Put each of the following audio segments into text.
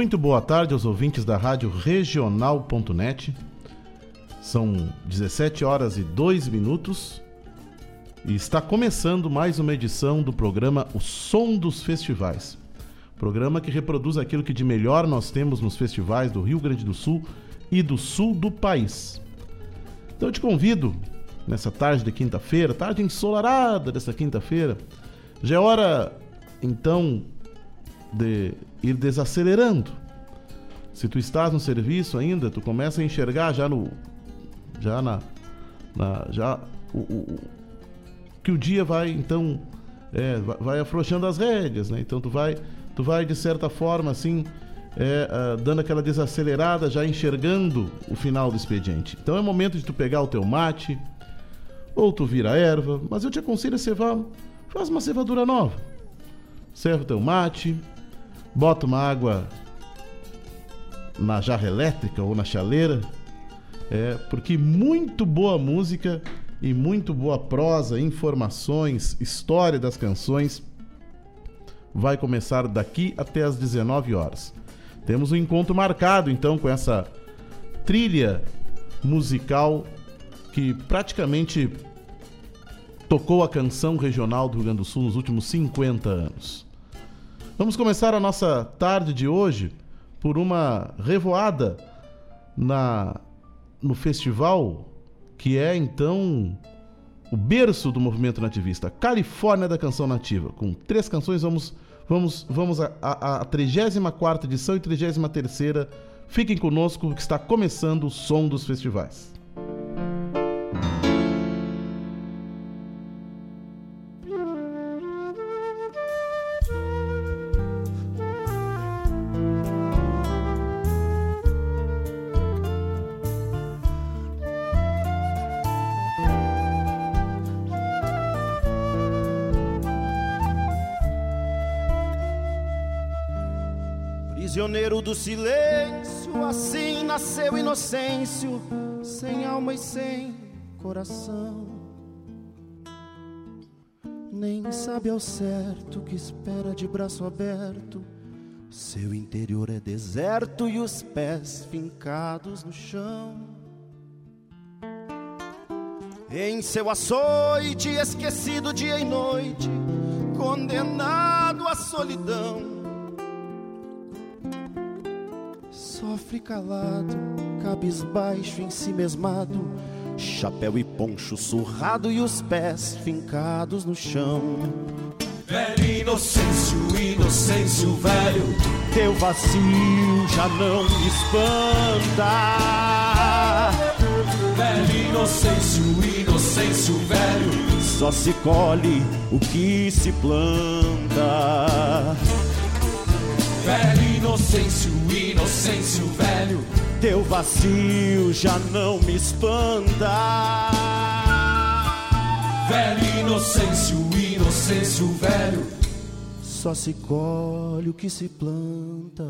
Muito boa tarde aos ouvintes da Rádio Regional.net. São 17 horas e 2 minutos e está começando mais uma edição do programa O Som dos Festivais. Programa que reproduz aquilo que de melhor nós temos nos festivais do Rio Grande do Sul e do sul do país. Então eu te convido nessa tarde de quinta-feira, tarde ensolarada dessa quinta-feira. Já é hora então de ir desacelerando. Se tu estás no serviço ainda, tu começa a enxergar já no já na, na já o, o, que o dia vai então é, vai, afrouxando as rédeas, né? Então tu vai tu vai de certa forma assim é, uh, dando aquela desacelerada, já enxergando o final do expediente. Então é momento de tu pegar o teu mate ou tu vira erva, mas eu te aconselho a cevar, faz uma cevadura nova. Serve o teu mate, bota uma água na jarra elétrica ou na chaleira, é, porque muito boa música e muito boa prosa, informações, história das canções vai começar daqui até as 19 horas. Temos um encontro marcado então com essa trilha musical que praticamente tocou a canção regional do Rio Grande do Sul nos últimos 50 anos. Vamos começar a nossa tarde de hoje por uma revoada na no festival que é então o berço do movimento nativista, Califórnia da Canção Nativa. Com três canções vamos vamos vamos a, a, a 34 edição e 33 Fiquem conosco que está começando o som dos festivais. Prisioneiro do silêncio, assim nasceu inocêncio, sem alma e sem coração. Nem sabe ao certo que espera de braço aberto. Seu interior é deserto e os pés fincados no chão. Em seu açoite, esquecido dia e noite, condenado à solidão sofre calado, cabisbaixo em si mesmado, chapéu e poncho surrado e os pés fincados no chão. Velho inocêncio, inocêncio velho, teu vazio já não me espanta. Velho inocêncio, inocêncio velho, só se colhe o que se planta. Velho inocêncio, inocêncio velho. Teu vazio já não me espanta. Velho inocêncio, inocêncio velho. Só se colhe o que se planta.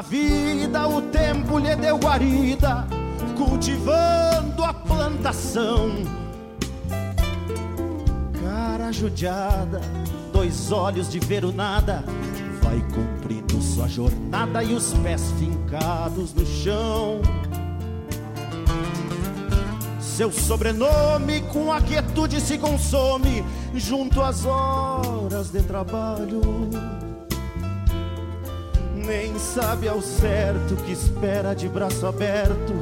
Toda a vida o tempo lhe deu guarida, cultivando a plantação. Cara judiada, dois dois olhos de ver o nada, vai cumprindo sua jornada e os pés fincados no chão. Seu sobrenome com a quietude se consome junto às horas de trabalho. Nem sabe ao certo que espera de braço aberto.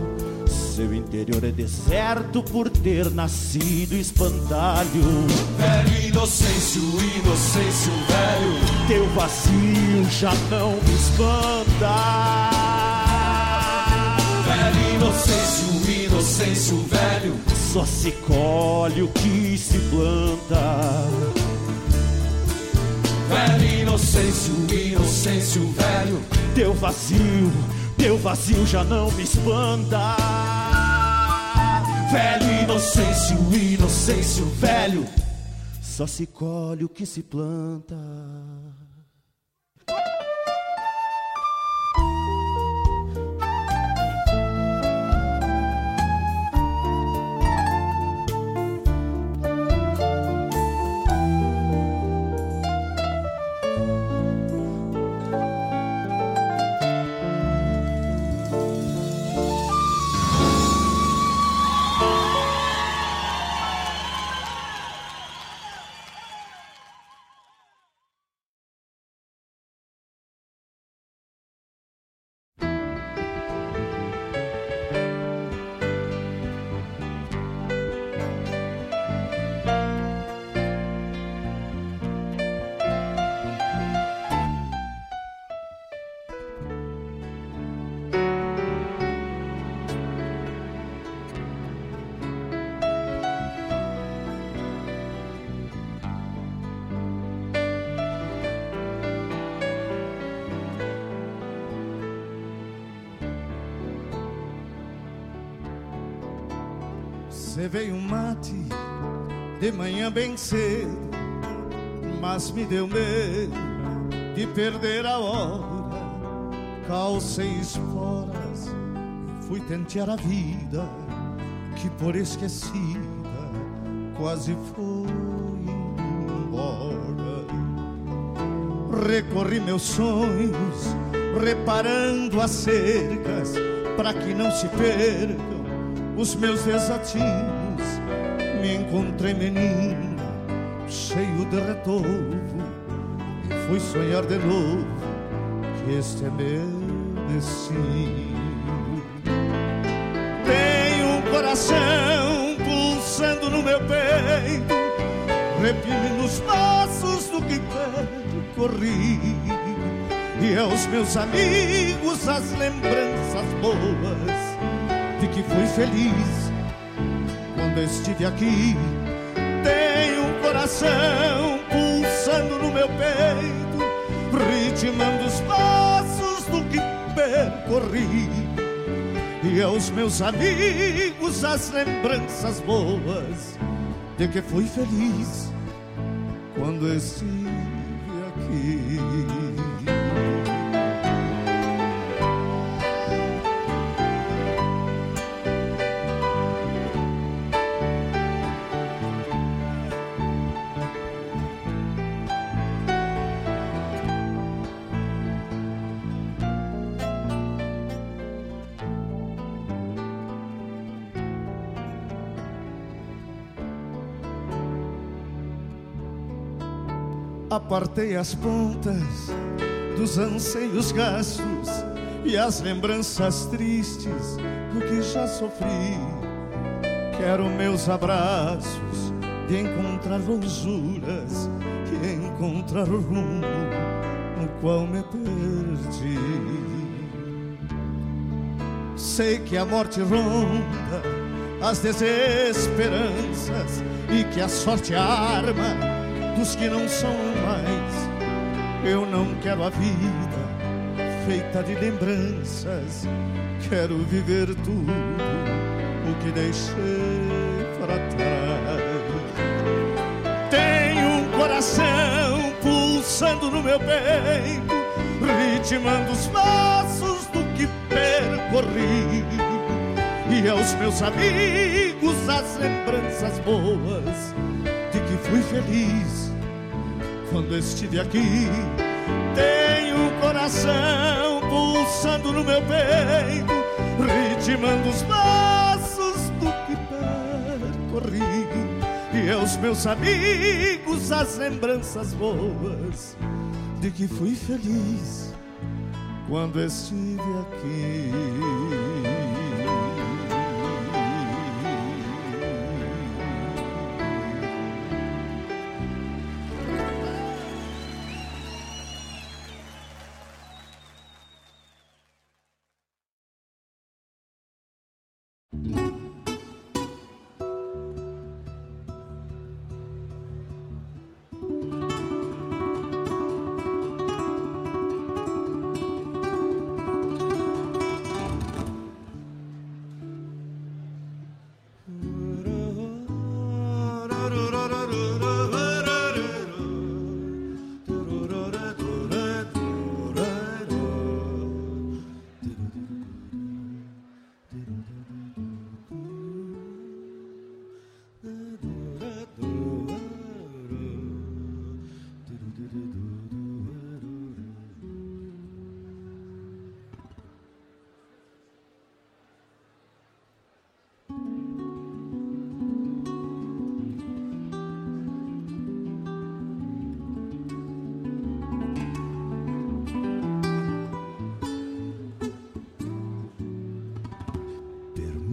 Seu interior é deserto por ter nascido espantalho. Velho inocêncio, inocêncio velho. Teu vazio já não me espanta. Velho inocêncio, inocêncio velho. Só se colhe o que se planta. Velho inocêncio, inocêncio velho. Teu vazio, teu vazio já não me espanta. Velho inocêncio, inocêncio velho. Só se colhe o que se planta. Veio um mate de manhã bem cedo, mas me deu medo de perder a hora. Calcei esporas e fui tentear a vida, que por esquecida quase foi embora. Recorri meus sonhos, reparando as cercas, para que não se percam os meus desatinos. Me encontrei menina, cheio de retorno, e fui sonhar de novo que este é meu destino. Tenho um coração pulsando no meu peito, reprime nos passos do que percorri. E aos meus amigos as lembranças boas de que fui feliz quando estive aqui. Tenho um coração pulsando no meu peito, ritmando os passos do que percorri. E aos meus amigos as lembranças boas de que fui feliz quando estive aqui. Apartei as pontas dos anseios gastos e as lembranças tristes do que já sofri. Quero meus abraços de encontrar lousuras e encontrar o rumo no qual me perdi. Sei que a morte ronda as desesperanças e que a sorte arma dos que não são mais. Eu não quero a vida feita de lembranças, quero viver tudo o que deixei para trás. Tenho um coração pulsando no meu peito, ritmando os passos do que percorri. E aos meus amigos as lembranças boas de que fui feliz quando estive aqui. Tenho o coração pulsando no meu peito, ritmando os passos do que percorri. E aos meus amigos as lembranças boas de que fui feliz quando estive aqui.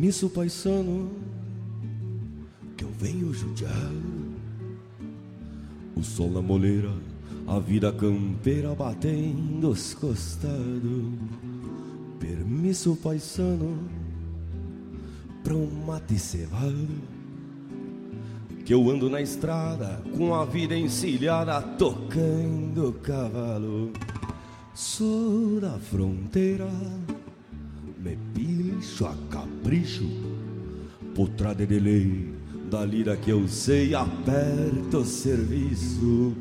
Permisso, paisano, que eu venho judiar. O sol na moleira, a vida campeira batendo os costados. Permisso, paisano, pra um mate cevado. Que eu ando na estrada com a vida encilhada, tocando cavalo. Sou da fronteira me pilcho a capricho, putrada de lei, da lira que eu sei, aperto o serviço.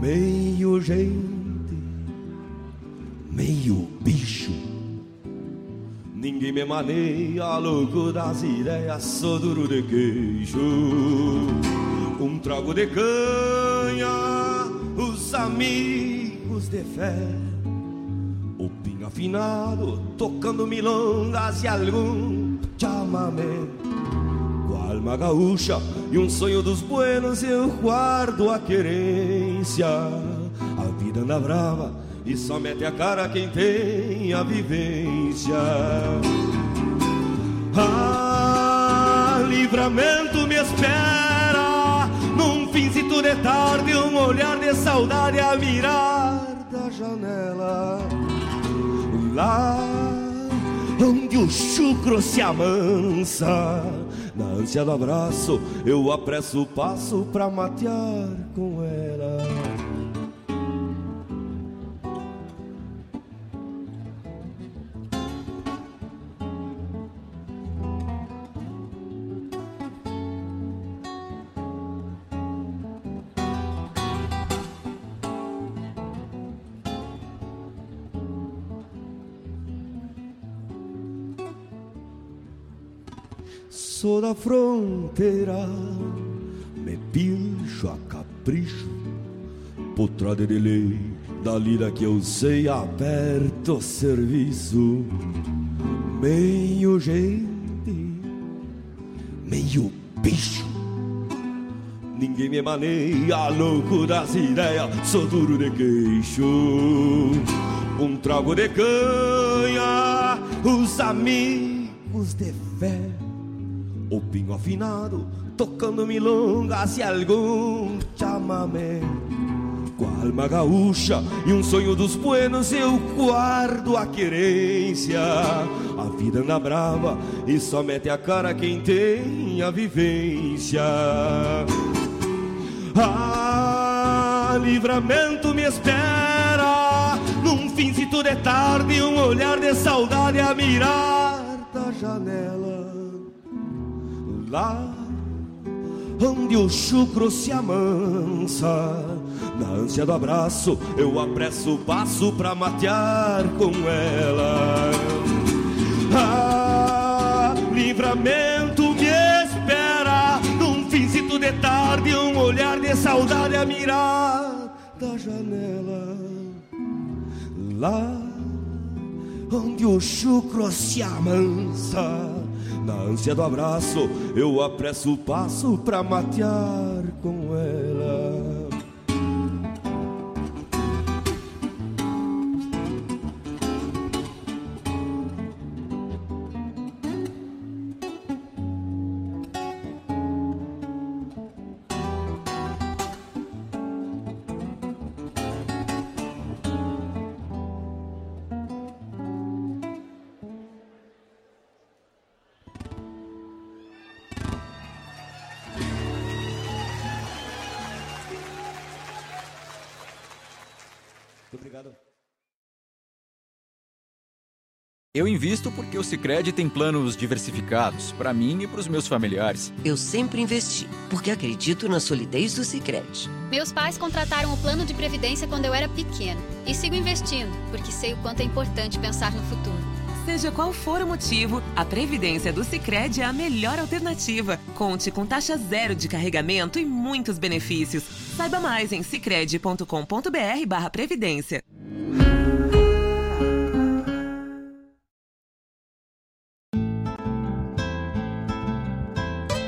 Meio gente, meio bicho. Ninguém me maneia, louco das ideias, sou duro de queixo. Um trago de canha, os amigos de fé pinho afinado, tocando milongas e algum chamamé. Com alma gaúcha e um sonho dos buenos, eu guardo a querência. A vida anda brava e só mete a cara quem tem a vivência. Ah, livramento me espera, num tudo é tarde, um olhar de saudade a mirar da janela lá onde o chucro se amansa. Na ânsia do abraço, eu apresso o passo pra matear com ela. Sou da fronteira, me pilcho a capricho, potrada de lei, da lira que eu sei, aperto o serviço. Meio gente, meio bicho. Ninguém me maneia, louco das ideias, sou duro de queixo. Um trago de canha, os amigos de fé o pinho afinado, tocando milongas e algum chamamé. Com a alma gaúcha e um sonho dos buenos, eu guardo a querência. A vida anda brava e só mete a cara quem tem a vivência. Ah, livramento me espera, num fim se tudo é tarde, um olhar de saudade a mirar da janela lá onde o chucro se amansa. Na ânsia do abraço, eu apresso o passo pra matear com ela. Ah, livramento me espera, num finzito de tarde, um olhar dessa saudade a mirar da janela. Lá onde o chucro se amansa. Na ânsia do abraço, eu apresso o passo pra matear com ela. Eu invisto porque o Sicredi tem planos diversificados para mim e para os meus familiares. Eu sempre investi porque acredito na solidez do Sicredi. Meus pais contrataram o plano de previdência quando eu era pequeno e sigo investindo porque sei o quanto é importante pensar no futuro. Seja qual for o motivo, a previdência do Sicredi é a melhor alternativa. Conte com taxa zero de carregamento e muitos benefícios. Saiba mais em sicredi.com.br/previdência.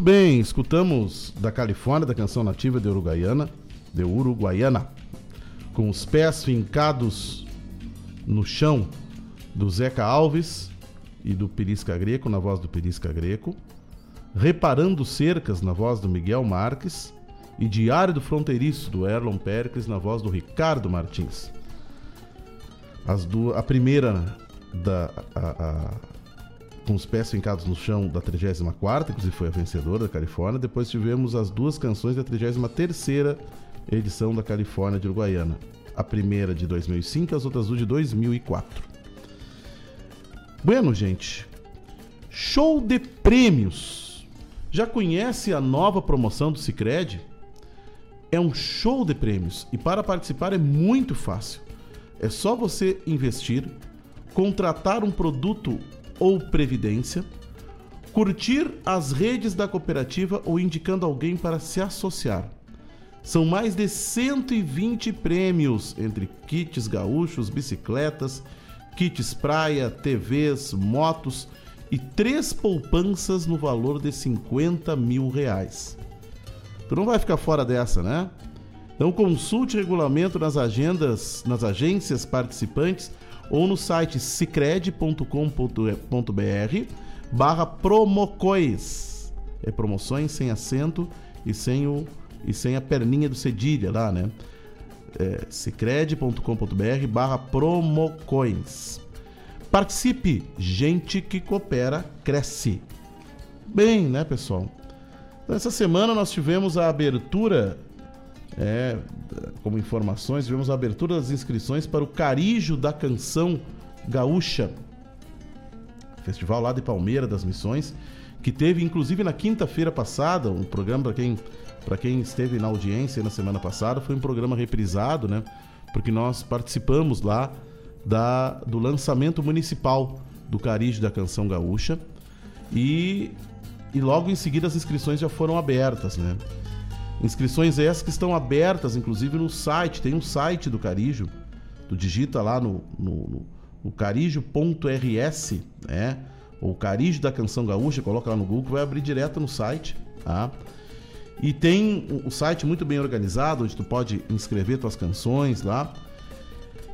Muito bem, escutamos da Califórnia, da canção nativa de Uruguaiana, de Uruguaiana, com os pés fincados no chão do Zeca Alves e do Perisca Greco, na voz do Perisca Greco, Reparando Cercas, na voz do Miguel Marques, e Diário do Fronteiriço, do Erlon Pericles, na voz do Ricardo Martins. As duas, a primeira da, a, a, com os pés fincados no chão da 34, inclusive foi a vencedora da Califórnia. Depois tivemos as duas canções da 33 edição da Califórnia de Uruguaiana. A primeira de 2005 e as outras duas de 2004. Bueno, gente. Show de prêmios. Já conhece a nova promoção do Cicred? É um show de prêmios e para participar é muito fácil. É só você investir, contratar um produto ou previdência, curtir as redes da cooperativa ou indicando alguém para se associar. São mais de 120 prêmios entre kits gaúchos, bicicletas, kits praia, TVs, motos e três poupanças no valor de 50 mil reais. Tu não vai ficar fora dessa, né? Então consulte regulamento nas agendas, nas agências participantes ou no site cicred.com.br barra promocois. É promoções sem acento e sem, o, e sem a perninha do cedilha lá, né? É, cicred.com.br barra promocoins. Participe, gente que coopera, cresce. Bem, né, pessoal? Então, essa semana nós tivemos a abertura é, como informações, tivemos a abertura das inscrições para o Carijo da Canção Gaúcha, festival lá de Palmeira das Missões, que teve inclusive na quinta-feira passada, um programa para quem para quem esteve na audiência na semana passada, foi um programa reprisado, né? Porque nós participamos lá da, do lançamento municipal do Carijo da Canção Gaúcha e, e logo em seguida as inscrições já foram abertas, né? Inscrições essas que estão abertas, inclusive no site, tem um site do Carijo, tu digita lá no, no, no, no carijo.rs, né? Ou Carijo da Canção Gaúcha, coloca lá no Google, vai abrir direto no site, tá? E tem o site muito bem organizado, onde tu pode inscrever tuas canções lá.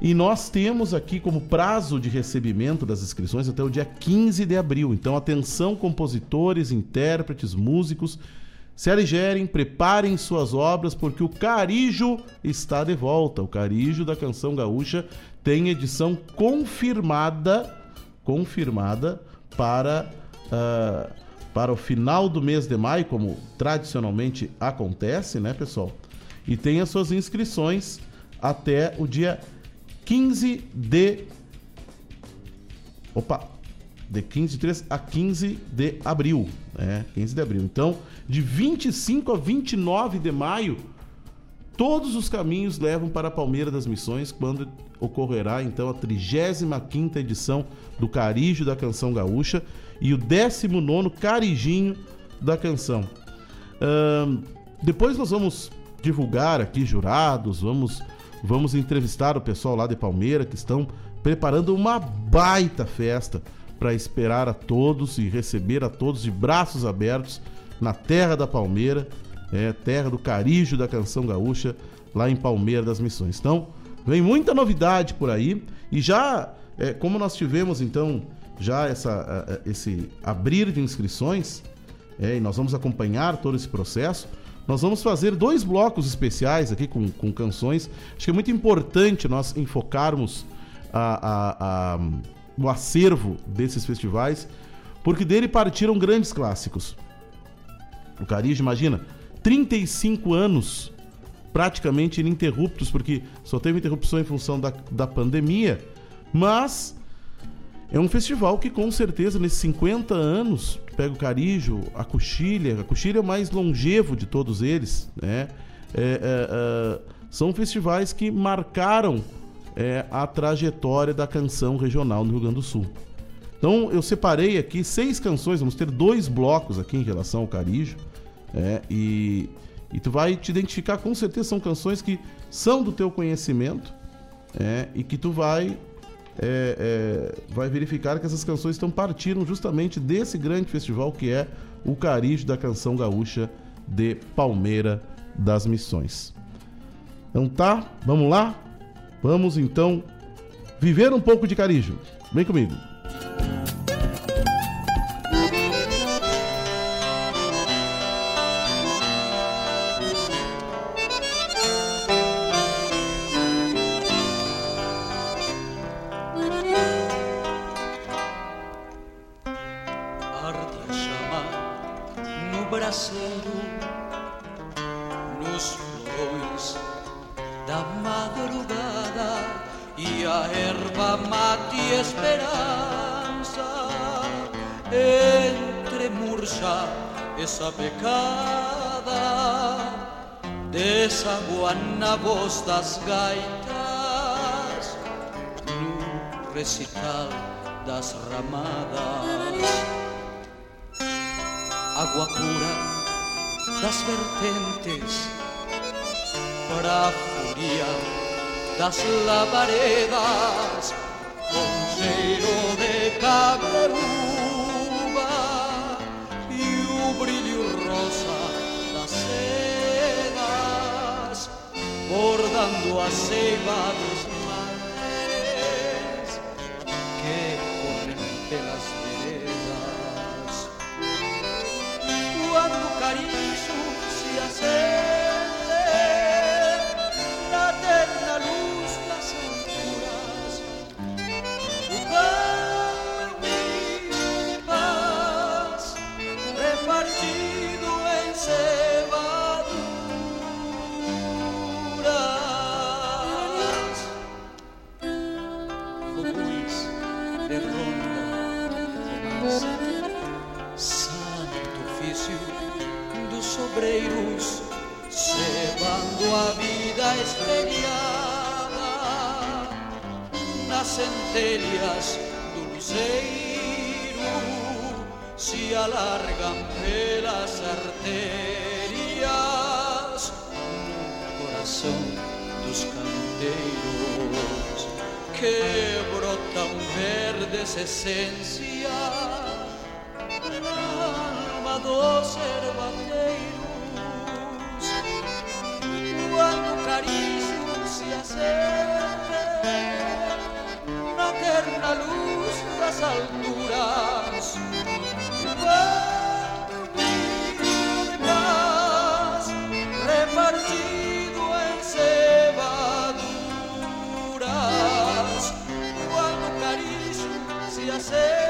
E nós temos aqui como prazo de recebimento das inscrições até o dia 15 de abril. Então, atenção, compositores, intérpretes, músicos, se aligerem, preparem suas obras, porque o Carijo está de volta. O Carijo da Canção Gaúcha tem edição confirmada, confirmada para, uh, para o final do mês de maio, como tradicionalmente acontece, né, pessoal? E tem as suas inscrições até o dia 15 de. Opa! De 15 de 3 a 15 de abril. Né? 15 de abril. Então, de 25 a 29 de maio, todos os caminhos levam para a Palmeira das Missões, quando ocorrerá então a 35 edição do Carijo da Canção Gaúcha e o 19 Carijinho da Canção. Depois nós vamos divulgar aqui jurados, vamos Vamos entrevistar o pessoal lá de Palmeira que estão preparando uma baita festa para esperar a todos e receber a todos de braços abertos na terra da Palmeira, é, terra do carijo da canção gaúcha, lá em Palmeira das Missões. Então, vem muita novidade por aí e já, é, como nós tivemos então já essa, esse abrir de inscrições, é, e nós vamos acompanhar todo esse processo. Nós vamos fazer dois blocos especiais aqui com, com canções. Acho que é muito importante nós enfocarmos a, a, a, o acervo desses festivais, porque dele partiram grandes clássicos. O Carijo, imagina, 35 anos praticamente ininterruptos, porque só teve interrupção em função da, da pandemia, mas é um festival que com certeza nesses 50 anos, pega o Carijo, a Coxilha, a Coxilha é o mais longevo de todos eles, né? É, é, é, são festivais que marcaram é, a trajetória da canção regional no Rio Grande do Sul. Então eu separei aqui seis canções, vamos ter dois blocos aqui em relação ao Carijo, é, e, e tu vai te identificar com certeza são canções que são do teu conhecimento é, e que tu vai é, é, vai verificar que essas canções estão partiram justamente desse grande festival que é o Carijo da Canção Gaúcha de Palmeira das Missões. Então tá, vamos lá? Vamos então viver um pouco de Carijo. Vem comigo. Esa pecada desaguan na voz das gaitas no recital das ramadas. Agua pura das vertentes para furia das lavaredas con de cabreú bordando a ceiba dos mares que correm pelas veredas. Quando o carinho se acende nas centelhas do luzeiro se alargan pelas arterias no coração dos canteiros que brotam verdes essências na alma dos ervateiros quando o carinho se acende eterna luz las alturas. Vertidas, repartido en cebaduras, cuando caricia se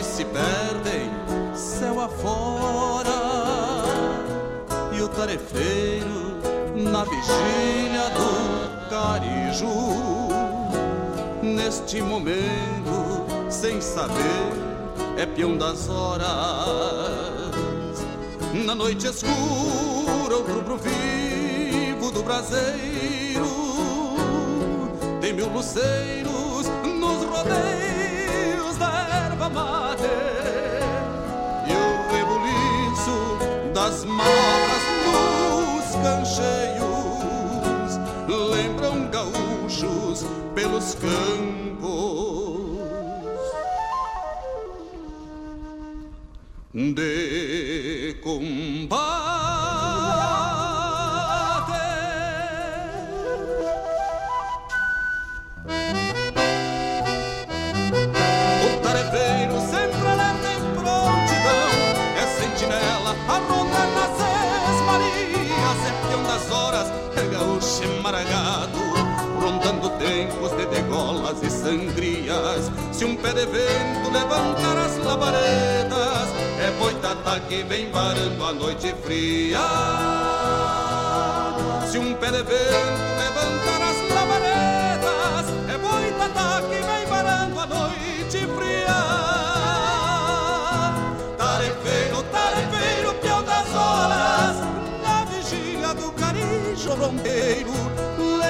que se perdem céu afora. E o tarefeiro na vigília do Cariju neste momento sem saber é peão das horas. Na noite escura o rubro vivo do braseiro tem mil luceiros nos rodeios mate e o rebuliço das malas nos cancheios lembram gaúchos pelos campos de combate. Gaúcho maragado, rondando tempos de degolas e sangrias. Se um pé de vento levantar as labaredas, é boitatá que vem varando a noite fria. Se um pé de vento levantar as labaredas, é boitatá que vem varando a noite fria. Tarefeiro, tarefeiro, peão das horas, na vigília do carijo rondeiro,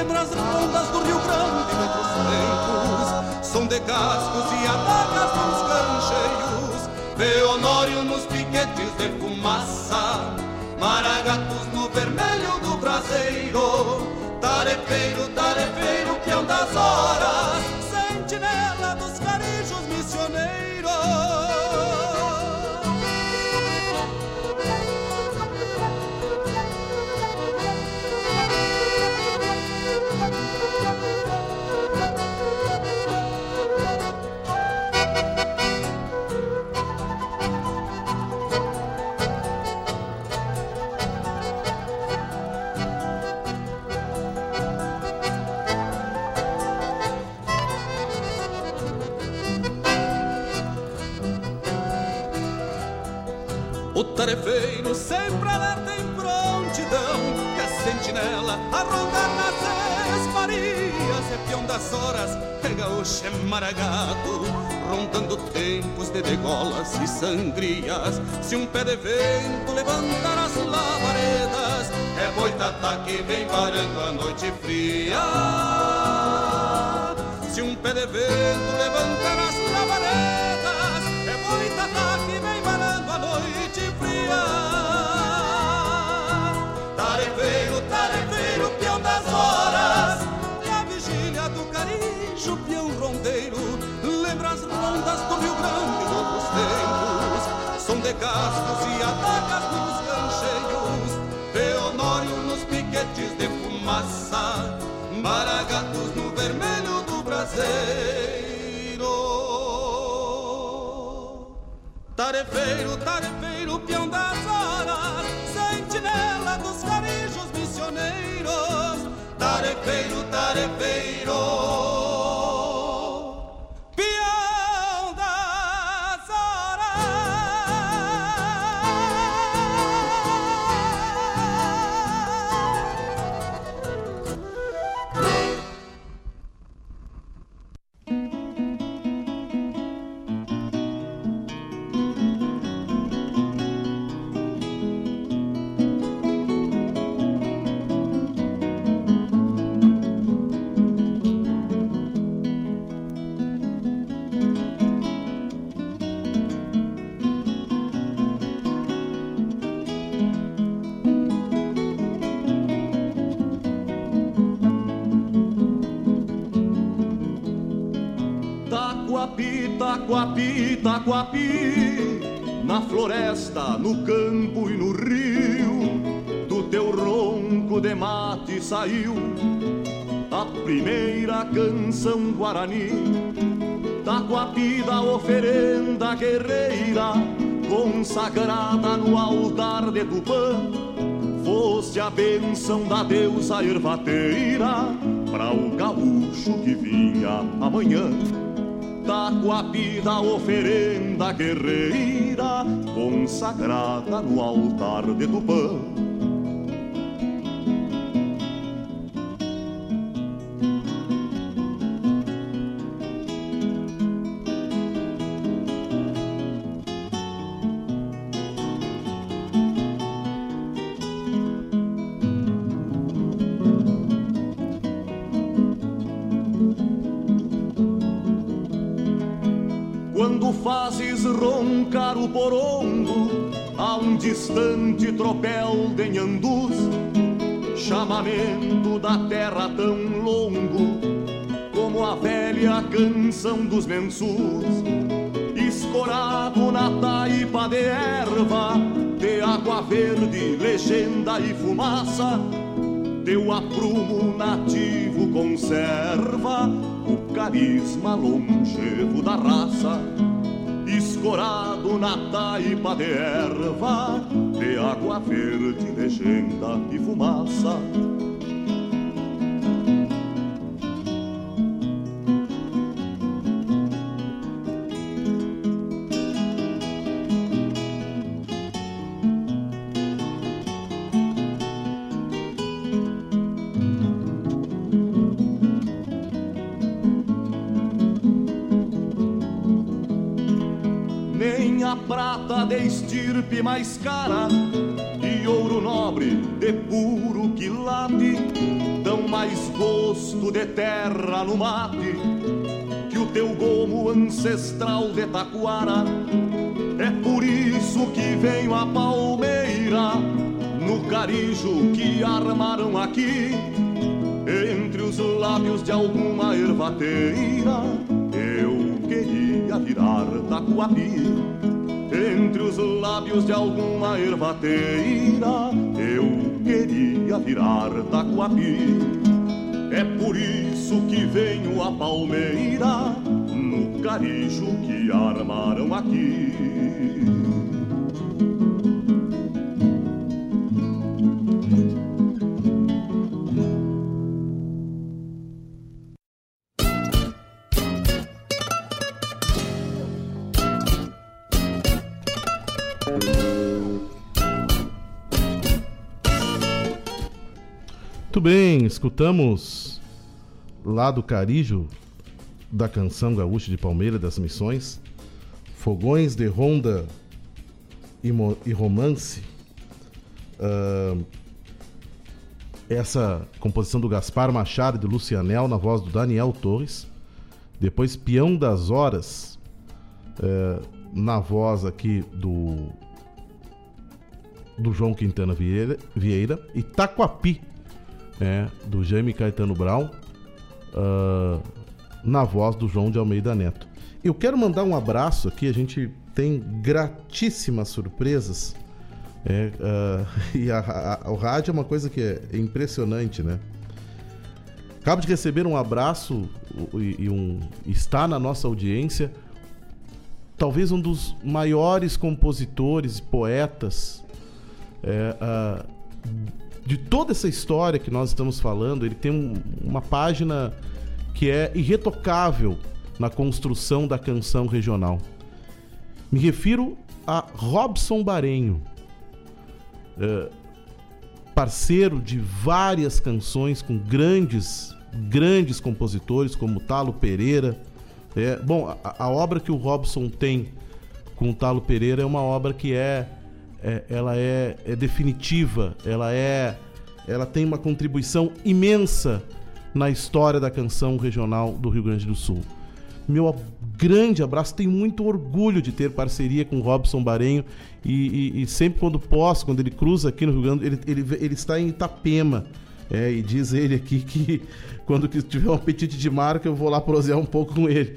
lembra as rondas do Rio Grande de outros tempos, som de cascos e adagas nos cancheios, Leonório nos piquetes de fumaça, maragatos no vermelho do braseiro, tarefeiro, tarefeiro, peão das horas, tarefeiro sempre alerta em prontidão Que a sentinela a rondar nas Seis Marias É peão das horas, é gaúcho, é maragato Rondando tempos de degolas e sangrias. Se um pé de vento levantar as labaredas É boitatá que vem varando a noite fria. Se um pé de vento levantar as labaredas É boitatá que vem varando cascos e adagas nos cancheios Leonório nos piquetes de fumaça Maragatos no vermelho do braseiro. Tarefeiro, tarefeiro, peão das horas Sentinela dos carijos missioneiros. Tarefeiro, tarefeiro Taquapi, na floresta, no campo e no rio, do teu ronco de mate saiu a primeira canção guarani. Taquapi da oferenda guerreira, consagrada no altar de Tupã, foste a bênção da deusa ervateira para o gaúcho que vinha amanhã. Da oferenda guerreira, consagrada no altar de Tupã. A um distante tropel de Nhandus, chamamento da terra tão longo como a velha canção dos mensus, escorado na taipa de erva, de água verde, legenda e fumaça, teu aprumo nativo conserva o carisma longevo da raça, escorado na taipa de erva, de água verde, legenda e fumaça. Mais cara e ouro nobre de puro quilate dão mais gosto de terra no mate que o teu gomo ancestral de taquara. É por isso que venho a palmeira no carijo que armaram aqui entre os lábios de alguma ervateira. Eu queria virar taquapi entre os lábios de alguma ervateira. Eu queria virar taquapi. É por isso que venho a palmeira no carijo que armaram aqui. Muito bem, escutamos lá do Carijo da canção Gaúcha de Palmeira das Missões, Fogões de Ronda e, e Romance. Ah, essa composição do Gaspar Machado e do Lucianel na voz do Daniel Torres. Depois Peão das Horas eh, na voz aqui do do João Quintana Vieira, Vieira e Taquapi, né, do Jaime Caetano Brown, ah, na voz do João de Almeida Neto. Eu quero mandar um abraço aqui, a gente tem gratíssimas surpresas. é, ah, e a- a- o rádio é uma coisa que é impressionante, né? Acabo de receber um abraço e, e um está na nossa audiência talvez um dos maiores compositores e poetas é, ah, de toda essa história que nós estamos falando. Ele tem um- uma página que é irretocável na construção da canção regional. Me refiro a Robson Barenho, é, parceiro de várias canções com grandes, grandes compositores como Talo Pereira. É, bom, a, a obra que o Robson tem com o Talo Pereira é uma obra que é, é- ela é, é definitiva, ela é, ela tem uma contribuição imensa na história da canção regional do Rio Grande do Sul. Meu grande abraço, tenho muito orgulho de ter parceria com o Robson Barenho e, e- e sempre quando posso, quando ele cruza aqui no Rio Grande, ele, ele, ele está em Itapema. É, e diz ele aqui que quando tiver um apetite de marca eu vou lá prosear um pouco com ele.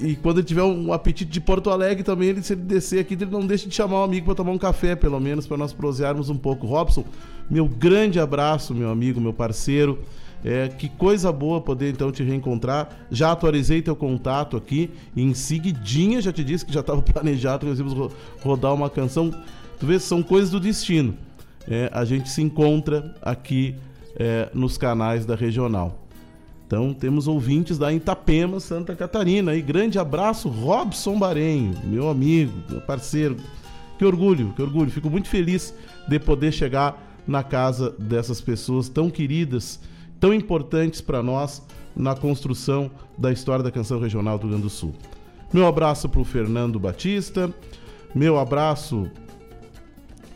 E quando ele tiver um apetite de Porto Alegre também, ele, se ele descer aqui, ele não deixe de chamar um amigo para tomar um café, pelo menos, para nós prosearmos um pouco. Robson, meu grande abraço, meu amigo, meu parceiro. É, que coisa boa poder então te reencontrar. Já atualizei teu contato aqui. Em seguidinha já te disse que já estava planejado que nós íamos rodar uma canção. Tu vê, são coisas do destino. É, a gente se encontra aqui é, nos canais da regional. Então temos ouvintes da Itapema, Santa Catarina. E grande abraço, Robson Barenho, meu amigo, meu parceiro. Que orgulho, que orgulho. Fico muito feliz de poder chegar na casa dessas pessoas tão queridas, tão importantes para nós na construção da história da canção regional do Rio Grande do Sul. Meu abraço para o Fernando Batista, meu abraço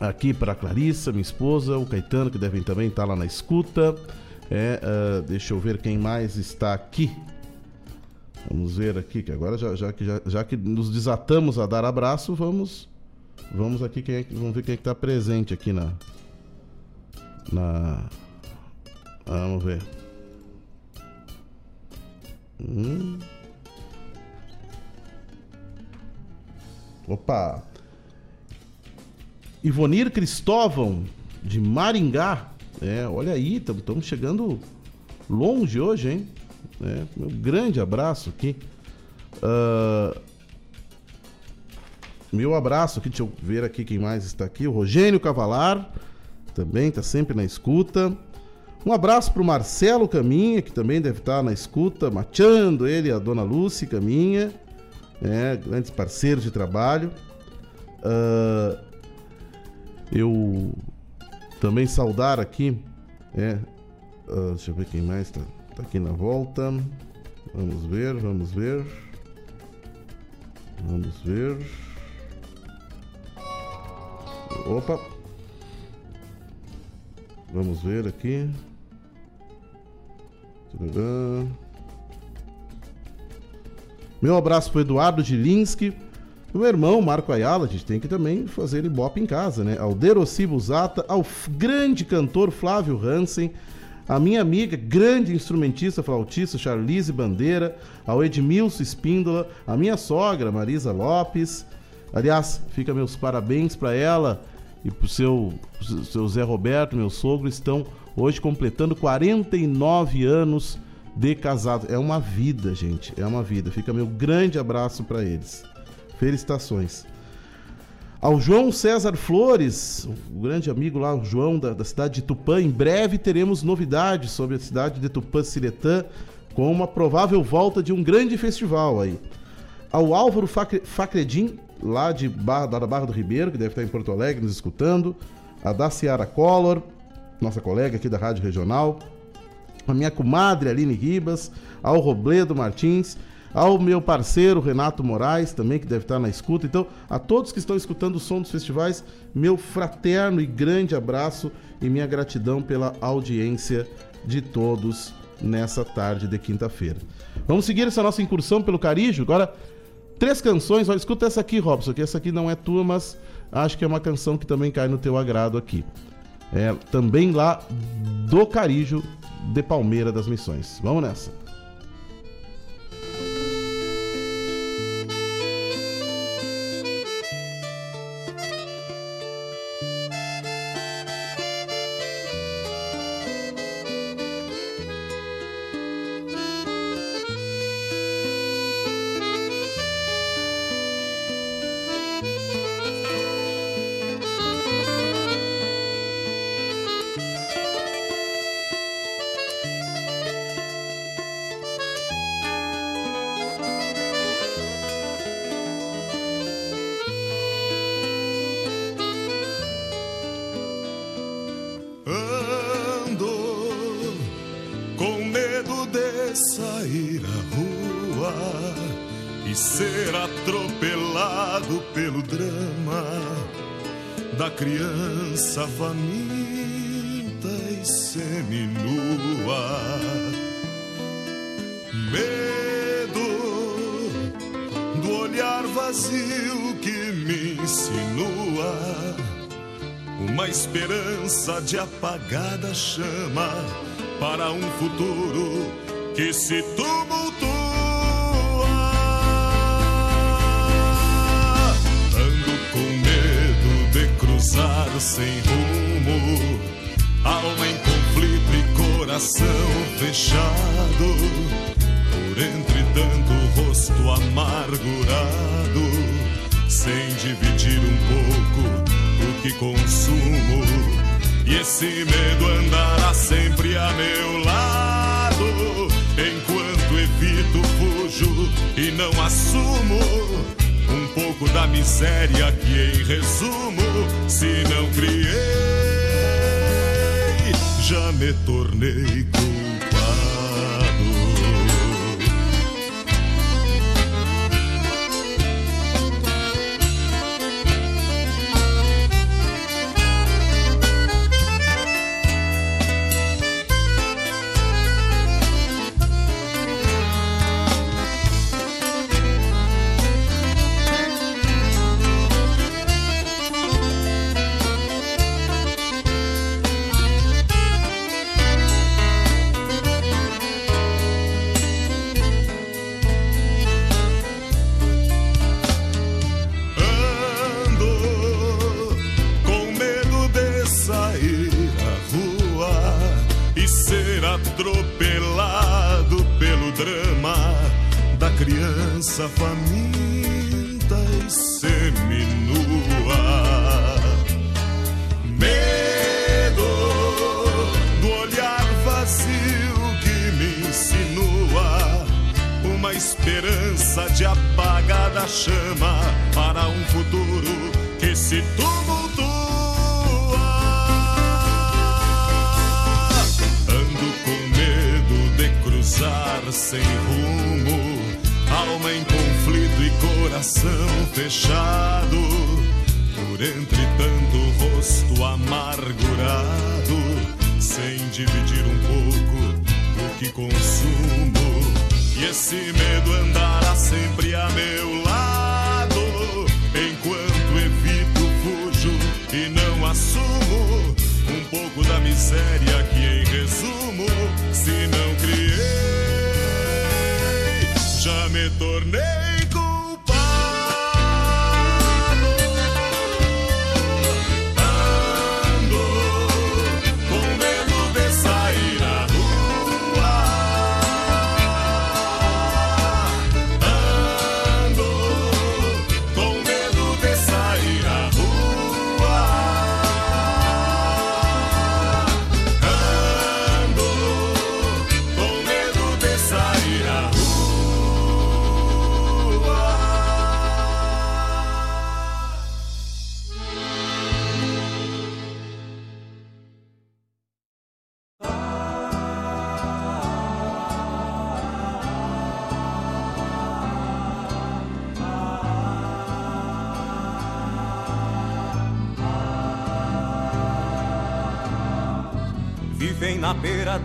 aqui para a Clarissa, minha esposa, o Caetano, que devem também estar lá na escuta. É, uh, deixa eu ver quem mais está aqui. Vamos ver aqui, que agora já, já, que, já, já que nos desatamos a dar abraço, vamos vamos aqui, quem é, vamos ver quem é está presente aqui na. Na. Vamos ver. Hum. Opa! Ivonir Cristóvão, de Maringá, é, olha aí, estamos chegando longe hoje, hein? É, meu grande abraço aqui. Uh, meu abraço aqui, deixa eu ver aqui quem mais está aqui. O Rogênio Cavalar, também está sempre na escuta. Um abraço para o Marcelo Caminha, que também deve estar na escuta, machando ele, a dona Lúcia Caminha, é, grandes parceiros de trabalho. Uh, eu também saudar aqui, é, uh, deixa eu ver quem mais está tá aqui na volta. Vamos ver, vamos ver. Vamos ver. Opa! Vamos ver aqui. Meu abraço para Eduardo Gilinski, meu irmão, Marco Ayala, a gente tem que também fazer ibope em casa, né? Ao Derossi Busata, ao grande cantor Flávio Hansen, a minha amiga, grande instrumentista flautista Charlize Bandeira, ao Edmilson Espíndola, a minha sogra Marisa Lopes. Aliás, fica meus parabéns para ela e para o seu, seu Zé Roberto, meu sogro, estão hoje completando 49 anos de casado. É uma vida, gente, é uma vida. Fica meu grande abraço para eles. Felicitações. Ao João César Flores, o grande amigo lá, o João da, da cidade de Tupã, em breve teremos novidades sobre a cidade de Tupã Siretã, com uma provável volta de um grande festival aí. Ao Álvaro Facredim, lá de Barra, da Barra do Ribeiro, que deve estar em Porto Alegre nos escutando. A da Ciara Collor, nossa colega aqui da Rádio Regional. A minha comadre Aline Ribas. Ao Robledo Martins ao meu parceiro Renato Moraes, também que deve estar na escuta. Então, a todos que estão escutando o som dos festivais, meu fraterno e grande abraço e minha gratidão pela audiência de todos nessa tarde de quinta-feira. Vamos seguir essa nossa incursão pelo Carijo. Agora, três canções. Olha, escuta essa aqui, Robson, que essa aqui não é tua, mas acho que é uma canção que também cai no teu agrado aqui. É também lá do Carijo de Palmeira das Missões. Vamos nessa. Faminta e seminua. Medo do olhar vazio que me insinua. Uma esperança de apagada chama para um futuro que se tumultua. Alma em conflito e coração fechado. Por entre tanto rosto amargurado, sem dividir um pouco o que consumo. E esse medo andará sempre a meu lado, enquanto evito, fujo e não assumo um pouco da miséria que, em resumo, se não criei, já me tornei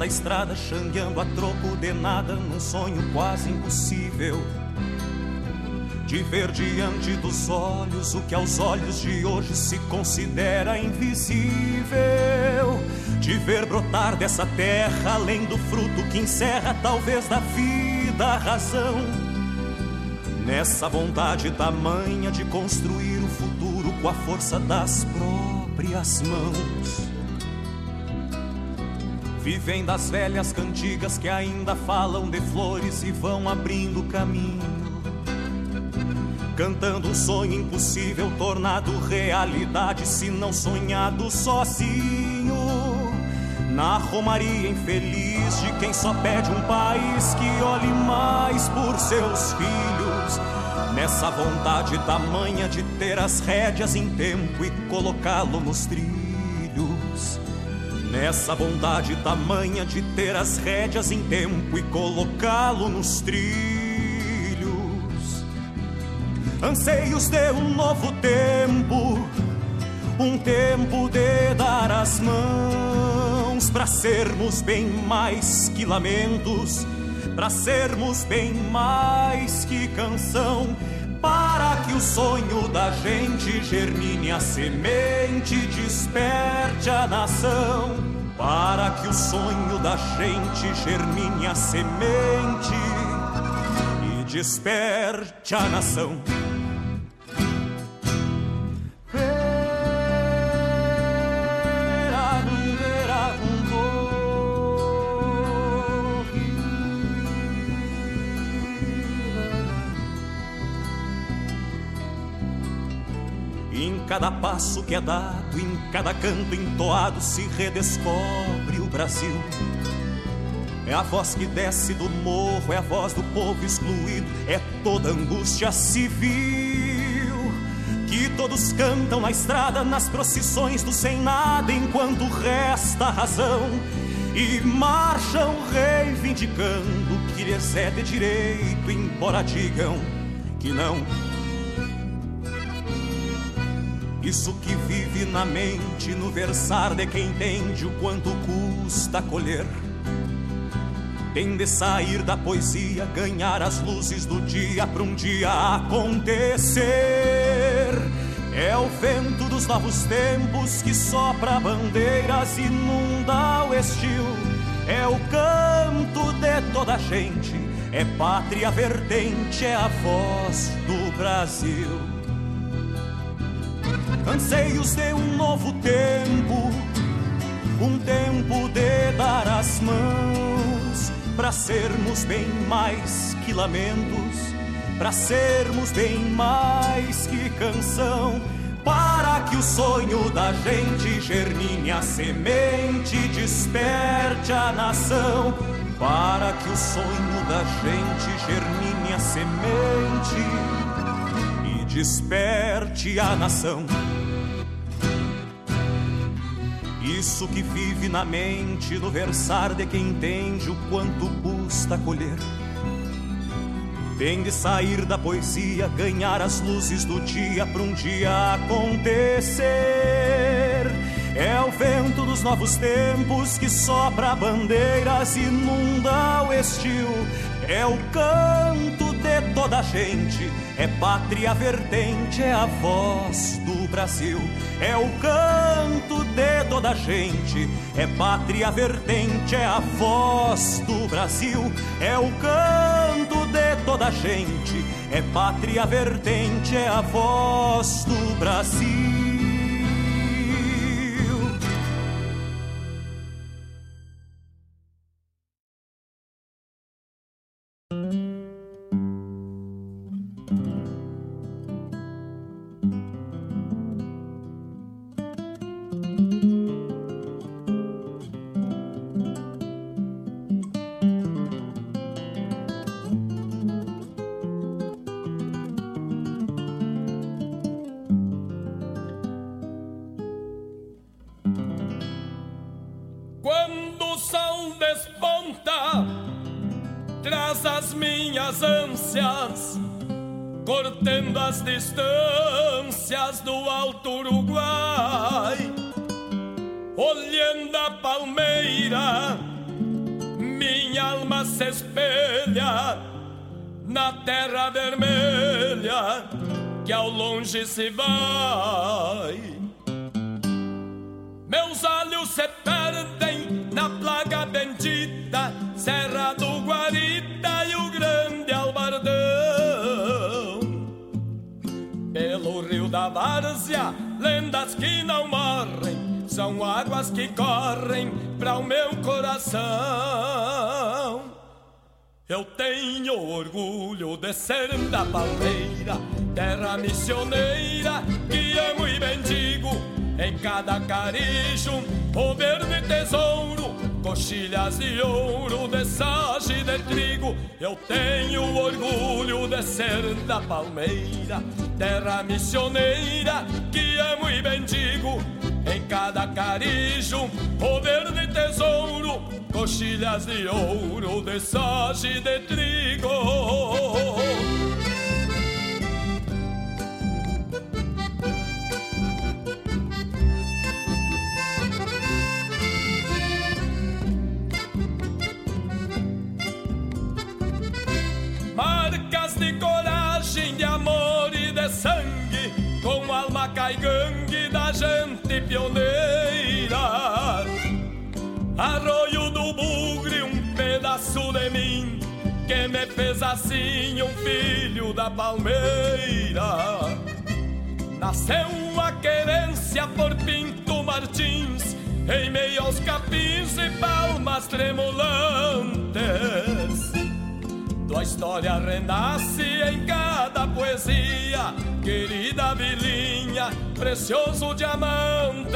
da estrada, xangueando a troco de nada, num sonho quase impossível. De ver diante dos olhos o que aos olhos de hoje se considera invisível. De ver brotar dessa terra, além do fruto que encerra, talvez da vida, a razão. Nessa vontade tamanha de construir o futuro com a força das próprias mãos. Vivem das velhas cantigas que ainda falam de flores e vão abrindo caminho. Cantando um sonho impossível, tornado realidade, se não sonhado sozinho. Na romaria infeliz de quem só pede um país que olhe mais por seus filhos. Nessa vontade tamanha de ter as rédeas em tempo e colocá-lo nos trilhos. Nessa bondade tamanha de ter as rédeas em tempo e colocá-lo nos trilhos. Anseios de um novo tempo, um tempo de dar as mãos para sermos bem mais que lamentos, para sermos bem mais que canção. Para que o sonho da gente germine a semente, desperte a nação. Para que o sonho da gente germine a semente e desperte a nação. Cada passo que é dado, em cada canto entoado, se redescobre o Brasil. É a voz que desce do morro, é a voz do povo excluído, é toda angústia civil. Que todos cantam na estrada, nas procissões do sem nada, enquanto resta a razão. E marcham reivindicando que lhes é de direito, embora digam que não. Isso que vive na mente, no versar de quem entende o quanto custa colher. Tem de sair da poesia, ganhar as luzes do dia para um dia acontecer. É o vento dos novos tempos que sopra bandeiras, inunda o estio. É o canto de toda a gente, é pátria vertente, é a voz do Brasil. Anseios de um novo tempo, um tempo de dar as mãos, para sermos bem mais que lamentos, para sermos bem mais que canção. Para que o sonho da gente germine a semente, desperte a nação. Para que o sonho da gente germine a semente e desperte a nação. Isso que vive na mente, no versar de quem entende o quanto custa colher. Tem de sair da poesia, ganhar as luzes do dia para um dia acontecer. É o vento dos novos tempos que sopra bandeiras, inunda o estio. É o canto de toda a gente, é pátria vertente, é a voz do Brasil. É o canto de toda a gente, é pátria vertente, é a voz do Brasil. É o canto de toda a gente, é pátria vertente, é a voz do Brasil. Terra vermelha que ao longe se vai. Meus olhos se perdem na plaga bendita, Serra do Guarita e o grande Albardão. Pelo rio da Várzea, lendas que não morrem, são águas que correm para o meu coração. Eu tenho orgulho de ser da palmeira, terra missioneira, que amo e bendigo em cada carijo, o verde tesouro, coxilhas de ouro, de sage de trigo. Eu tenho orgulho de ser da palmeira, terra missioneira, que amo e bendigo. Em cada carijo, o verde tesouro, coxilhas de ouro, de sage de trigo. marcas de coragem, de amor e de sangue, com alma caigangue da gente Arroio do bugre, um pedaço de mim, que me fez assim um filho da palmeira. Nasceu a querência por Pinto Martins, em meio aos capins e palmas tremulantes tua história renasce em cada poesia, querida vilinha, precioso diamante.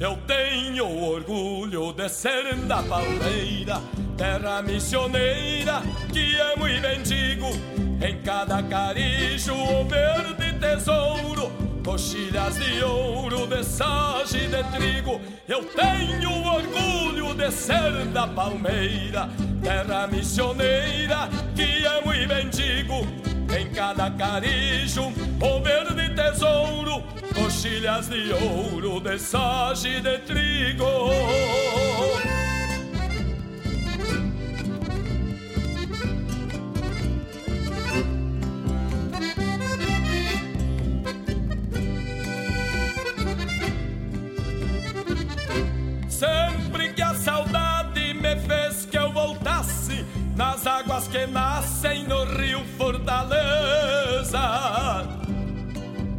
Eu tenho orgulho de ser da palmeira, terra missioneira que amo e bendigo. Em cada carijo o verde tesouro, coxilhas de ouro, de sage de trigo. Eu tenho orgulho de ser da palmeira, terra missioneira que amo e bendigo. Em cada carijo, o verde tesouro, coxilhas de ouro, de sage de trigo. Nas águas que nascem no rio Fortaleza,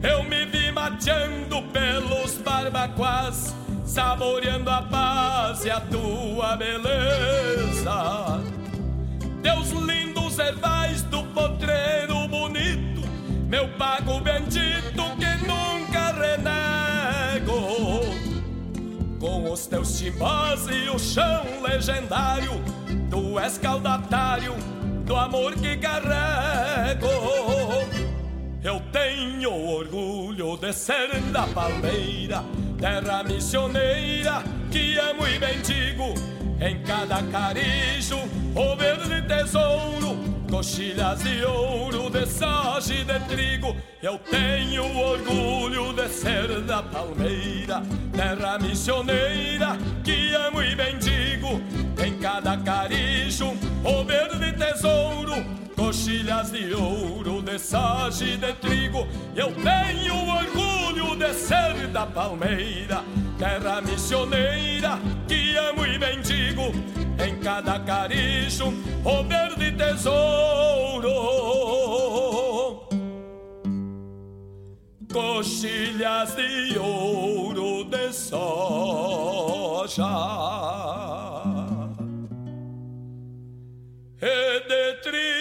eu me vi mateando pelos barbacoas, saboreando a paz e a tua beleza. Deus lindos herbais do potreiro bonito, meu pago bendito que nunca renego com os teus timbós e o chão legendário. Tu és caudatário do amor que carrego. Eu tenho orgulho de ser da palmeira, terra missioneira que amo e bendigo. Em cada carijo, o verde tesouro, coxilhas de ouro, de sage de trigo. Eu tenho orgulho de ser da palmeira, terra missioneira que amo e bendigo. Em cada carijo, o verde tesouro, coxilhas de ouro, de sage de trigo. Eu tenho orgulho de ser da palmeira, terra missioneira que amo e bendigo. Em cada carijo, o verde tesouro, coxilhas de ouro de soja e de trigo.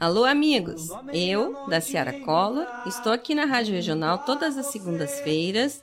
Alô, amigos! Eu, da Ciara Cola, estou aqui na Rádio Regional todas as segundas-feiras,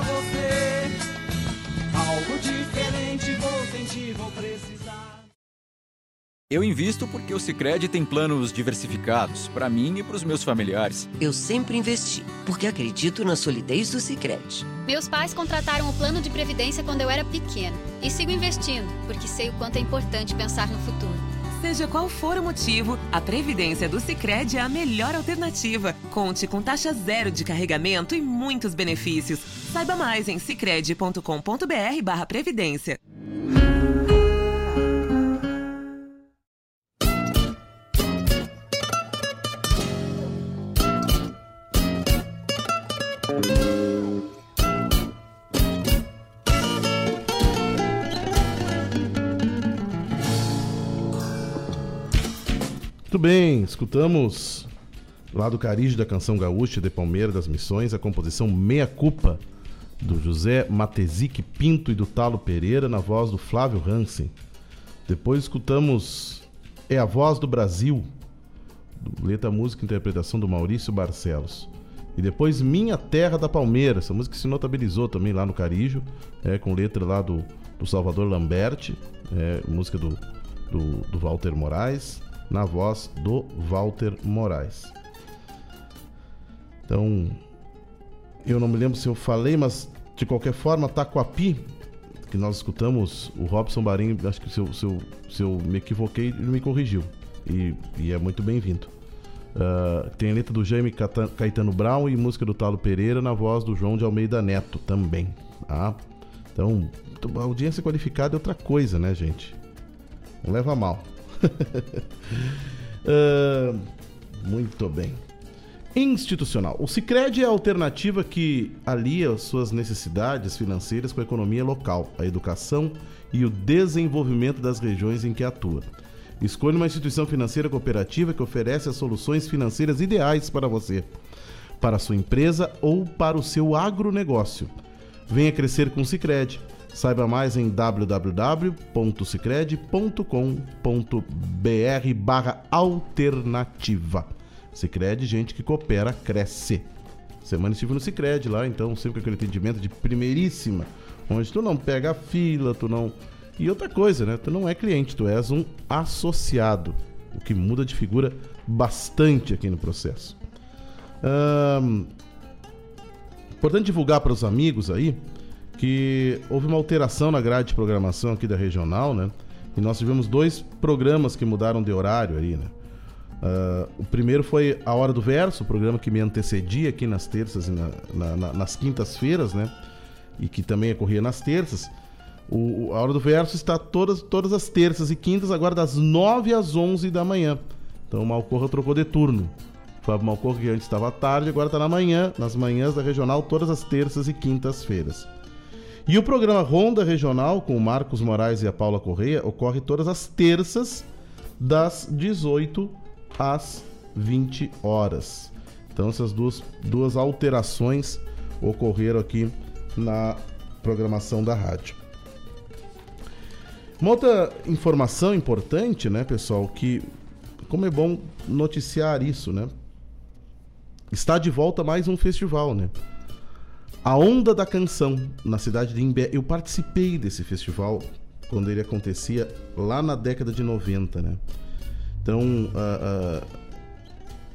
Eu invisto porque o Sicredi tem planos diversificados para mim e para os meus familiares. Eu sempre investi, porque acredito na solidez do Sicredi. Meus pais contrataram o plano de previdência quando eu era pequeno e sigo investindo, porque sei o quanto é importante pensar no futuro. Seja qual for o motivo, a Previdência do Sicredi é a melhor alternativa. Conte com taxa zero de carregamento e muitos benefícios. Saiba mais em sicredi.com.br/previdência. bem, escutamos lá do Carijo da Canção Gaúcha de Palmeira das Missões a composição Meia Culpa do José Matezic Pinto e do Talo Pereira na voz do Flávio Hansen. Depois escutamos É a Voz do Brasil, letra, música e interpretação do Maurício Barcelos. E depois Minha Terra da Palmeira, essa música se notabilizou também lá no Carijo, é, com letra lá do, do Salvador Lamberti, é, música do, do, do Walter Moraes, na voz do Walter Moraes. Então, eu não me lembro se eu falei, mas de qualquer forma, Taquapi que nós escutamos, o Robson Barim, acho que se eu, se eu, se eu me equivoquei, ele me corrigiu. E, e é muito bem-vindo. Uh, tem a letra do Jaime Caetano Brown e música do Talo Pereira na voz do João de Almeida Neto também. Tá? Então, audiência qualificada é outra coisa, né, gente? Não leva mal. Uh, muito bem. Institucional. O Cicred é a alternativa que alia suas necessidades financeiras com a economia local, a educação e o desenvolvimento das regiões em que atua. Escolha uma instituição financeira cooperativa que oferece as soluções financeiras ideais para você, para a sua empresa ou para o seu agronegócio. Venha crescer com o Cicred. Saiba mais em www.cicred.com.br barra alternativa. Cicred, gente que coopera, cresce. Semana estive no Cicred lá, então sempre com aquele atendimento de primeiríssima, onde tu não pega a fila, tu não... E outra coisa, né? Tu não é cliente, tu és um associado, o que muda de figura bastante aqui no processo. Importante divulgar para os amigos aí que houve uma alteração na grade de programação aqui da regional, né? E nós tivemos dois programas que mudaram de horário aí, né? Uh, o primeiro foi A Hora do Verso, o programa que me antecedia aqui nas terças e na, na, na, nas quintas-feiras, né? E que também ocorria nas terças. O, a Hora do Verso está todas, todas as terças e quintas, agora das 9 às 11 da manhã. Então o Malcorra trocou de turno. O Fábio Malcorra, que antes estava à tarde, agora está na manhã, nas manhãs da regional, todas as terças e quintas-feiras. E o programa Ronda Regional, com o Marcos Moraes e a Paula Correia, ocorre todas as terças, das 18 às 20 horas. Então essas duas, duas alterações ocorreram aqui na programação da rádio. Uma outra informação importante, né, pessoal, que como é bom noticiar isso, né? Está de volta mais um festival, né? A Onda da Canção, na cidade de Imbé. Eu participei desse festival quando ele acontecia lá na década de 90, né? Então, uh, uh,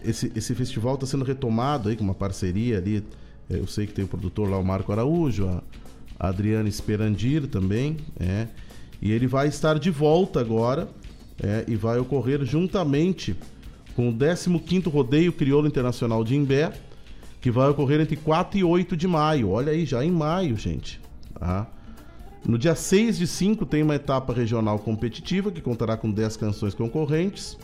esse, esse festival está sendo retomado aí com uma parceria ali. É, eu sei que tem o produtor lá, o Marco Araújo, a Adriana Esperandir também, é, e ele vai estar de volta agora é, e vai ocorrer juntamente com o 15º Rodeio Crioulo Internacional de Imbé, que vai ocorrer entre 4 e 8 de maio. Olha aí, já em maio, gente. Tá? No dia 6 de 5 tem uma etapa regional competitiva que contará com 10 canções concorrentes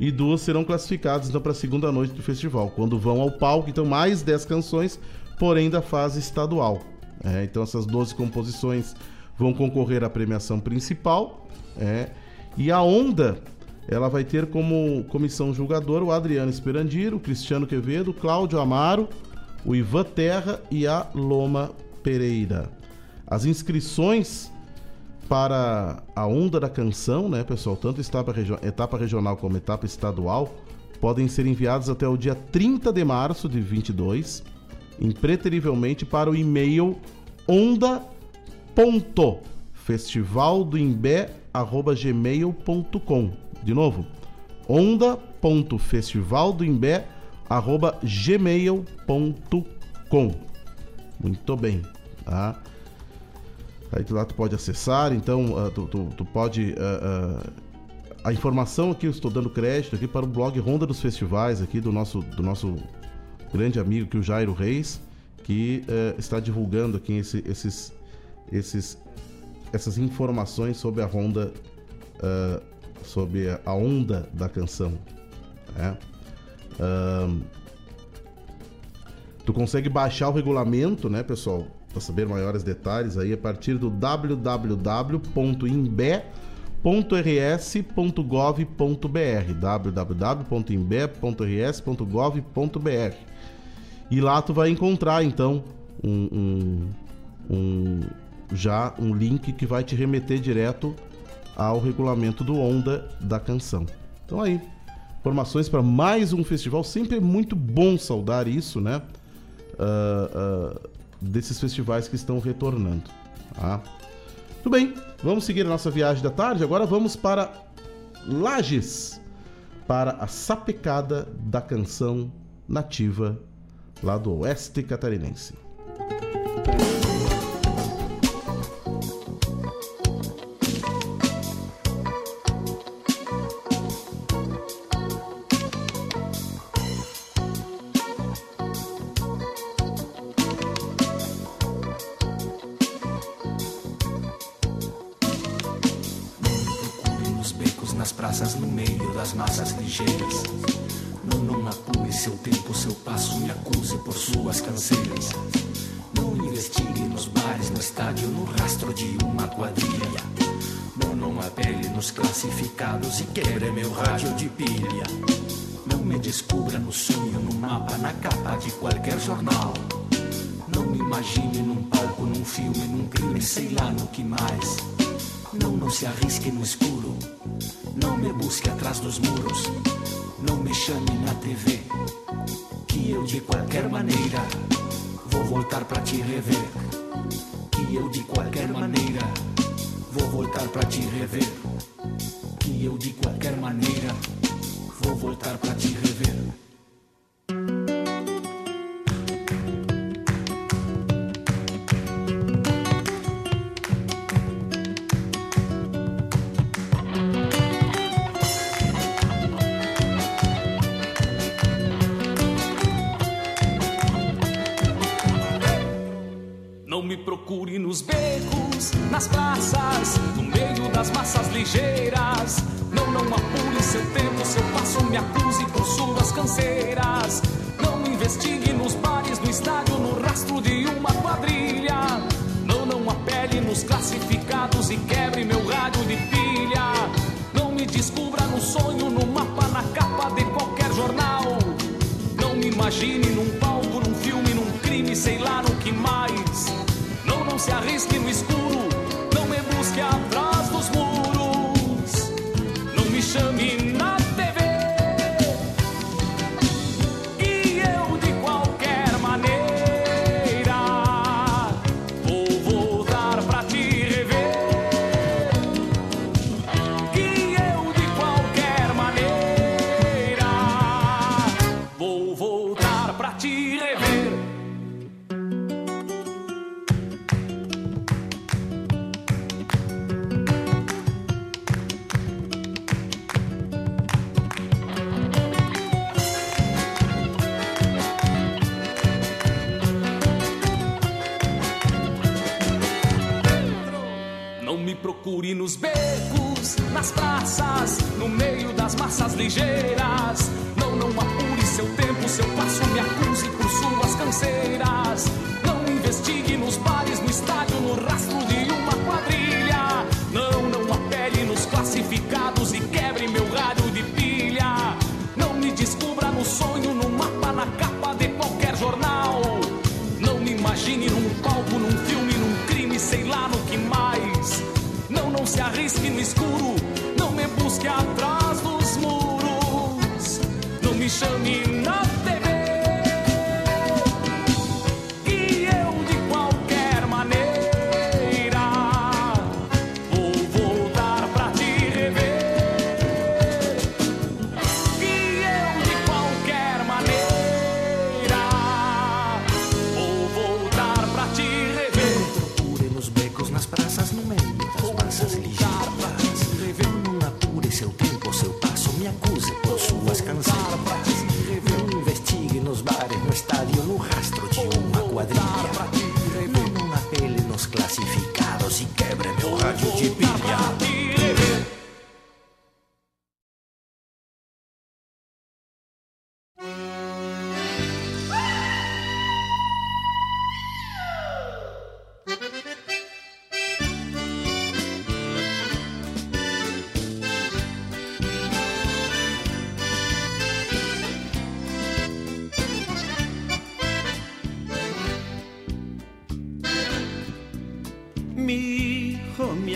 e duas serão classificadas então, para a segunda noite do festival, quando vão ao palco, então mais 10 canções, porém da fase estadual. É, então essas 12 composições vão concorrer à premiação principal é, e a Onda ela vai ter como comissão julgadora o Adriano Esperandir, o Cristiano Quevedo, Cláudio Amaro, o Ivan Terra e a Loma Pereira. As inscrições para a onda da canção, né, pessoal, tanto etapa, regi etapa regional como etapa estadual, podem ser enviadas até o dia 30 de março de 22, impreterivelmente para o e-mail onda.festivaldoimbé@gmail.com. De novo, onda.festivaldoimbé@gmail.com. Muito bem, tá? Aí lá tu pode acessar, então uh, tu, tu, tu, pode. Uh, uh, a informação aqui, eu estou dando crédito aqui para o blog Ronda dos Festivais, aqui do nosso, do nosso grande amigo que o Jairo Reis, que está divulgando aqui esse, esses, esses, essas informações sobre a Ronda, sobre a onda da canção. Né? tu consegue baixar o regulamento, né, pessoal? para saber maiores detalhes aí a partir do www.imbe.rs.gov.br www.imbe.rs.gov.br e lá tu vai encontrar então um, um, um, já um link que vai te remeter direto ao regulamento do Onda da canção. Então aí, informações para mais um festival. Sempre é muito bom saudar isso, né? Uh, uh, desses festivais que estão retornando. Tá? Tudo bem, vamos seguir a nossa viagem da tarde. Agora vamos para Lages, para a sapecada da canção nativa lá do oeste catarinense. nos classificados e quer é meu rádio de pilha. Não me descubra no sonho, no mapa, na capa de qualquer jornal. Não me imagine num palco, num filme, num crime, sei lá no que mais. Não, não se arrisque no escuro. Não me busque atrás dos muros. Não me chame na TV. Que eu de qualquer maneira vou voltar para te rever. Que eu de qualquer maneira vou voltar para te rever eu de qualquer maneira vou voltar para te rever.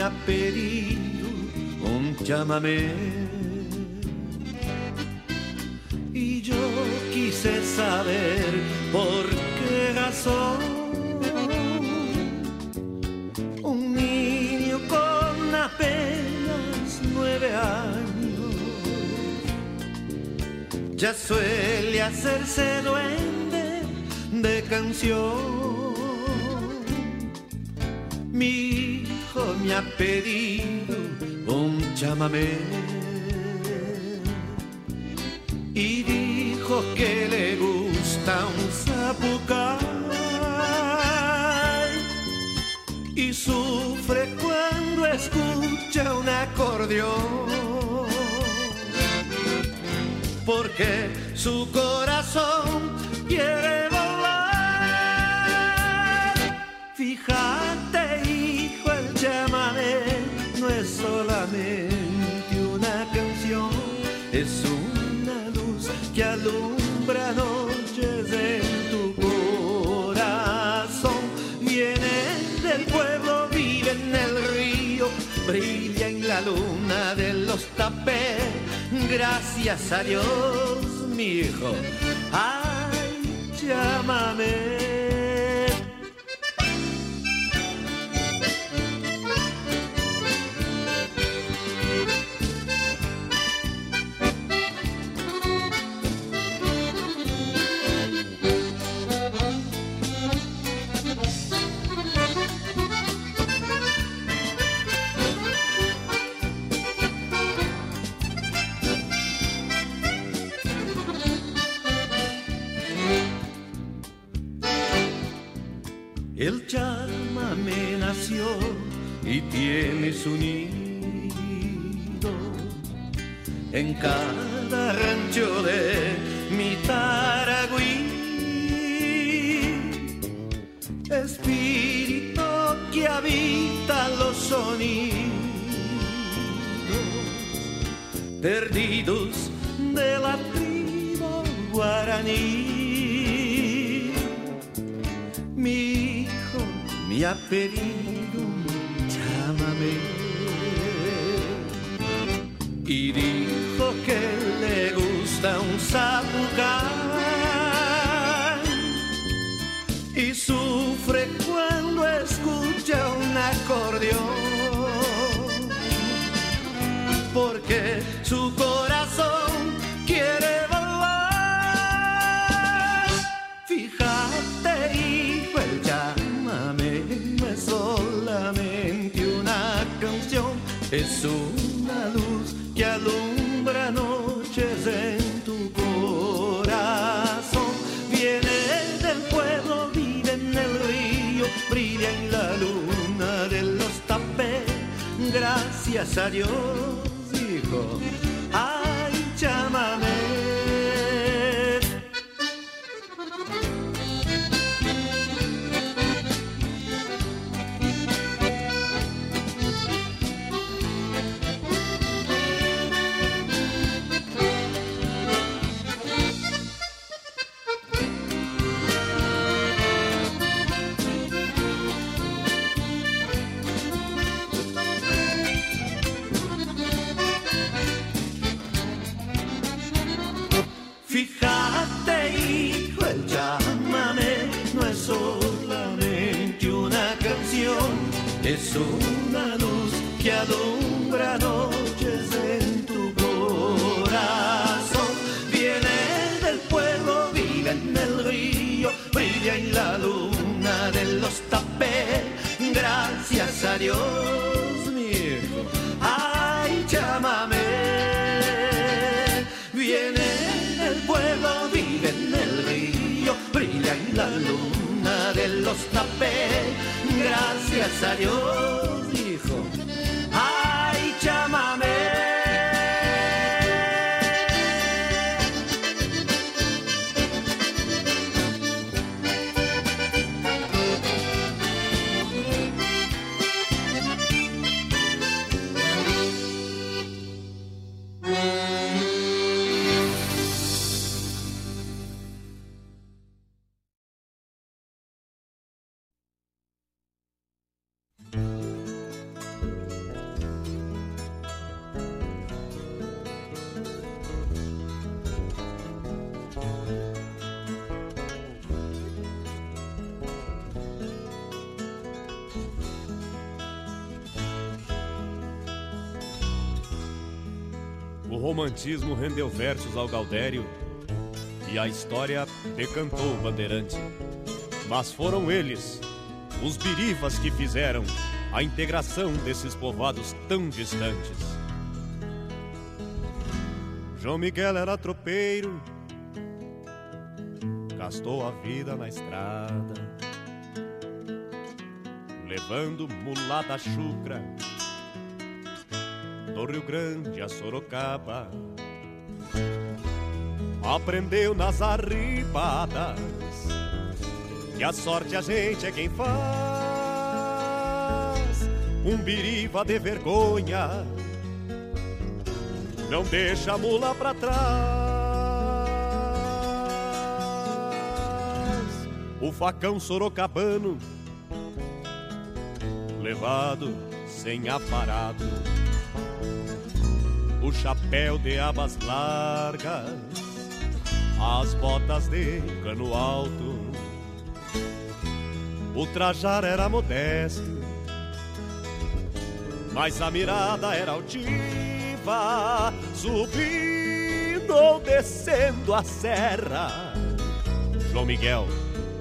ha pedido un chamamé. Y yo quise saber por qué razón un niño con apenas nueve años ya suele hacerse duende de canción. Mi me ha pedido un chamamé. Y dijo que le gusta un zapucar. Y sufre cuando escucha un acordeón. Porque su corazón pierde brilla en la luna de los tapés. Gracias a Dios, mi hijo. Ay, llámame. Y tiene su nido en cada rancho de mi Taragüí. Espíritu que habita los sonidos perdidos de la guaraní. Mi hijo me ha Gracias a Dios, Fíjate, hijo, el llámame no es solamente una canción, es una luz que alumbra noches en tu corazón. Viene del pueblo, vive en el río, brilla en la luna de los tapés. Gracias a Dios, los tapés. Gracias a Dios, hijo. Ay, llámame. Rendeu versos ao Gaudério e a história decantou o bandeirante. Mas foram eles, os birivas, que fizeram a integração desses povoados tão distantes. João Miguel era tropeiro, gastou a vida na estrada, levando mulata chucra do Rio Grande a Sorocaba. Aprendeu nas arribadas que a sorte a gente é quem faz. Um biriva de vergonha não deixa a mula pra trás. O facão sorocabano levado sem aparado. Chapéu de abas largas, as botas de cano alto. O trajar era modesto, mas a mirada era altiva, subindo ou descendo a serra. João Miguel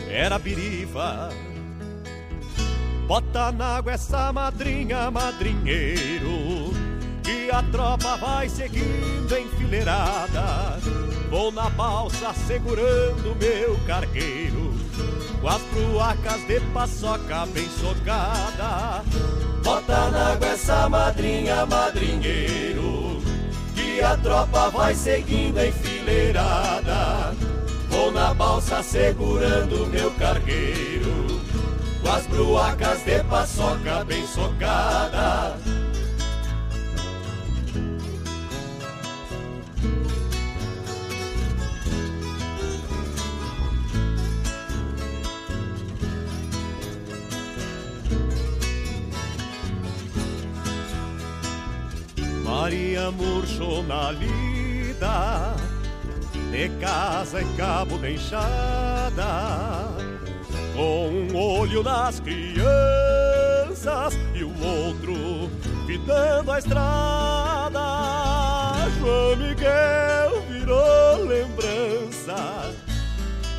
era biriva, bota na água essa madrinha, madrinheiro, que a tropa vai seguindo enfileirada. Vou na balsa segurando meu cargueiro, com as bruacas de paçoca bem socada. Bota na água essa madrinha, madrinheiro, que a tropa vai seguindo enfileirada. Vou na balsa segurando meu cargueiro, com as bruacas de paçoca bem socada. Maria murchou na lida, de casa e cabo de enxada, com um olho nas crianças e o outro fitando a estrada. João Miguel virou lembrança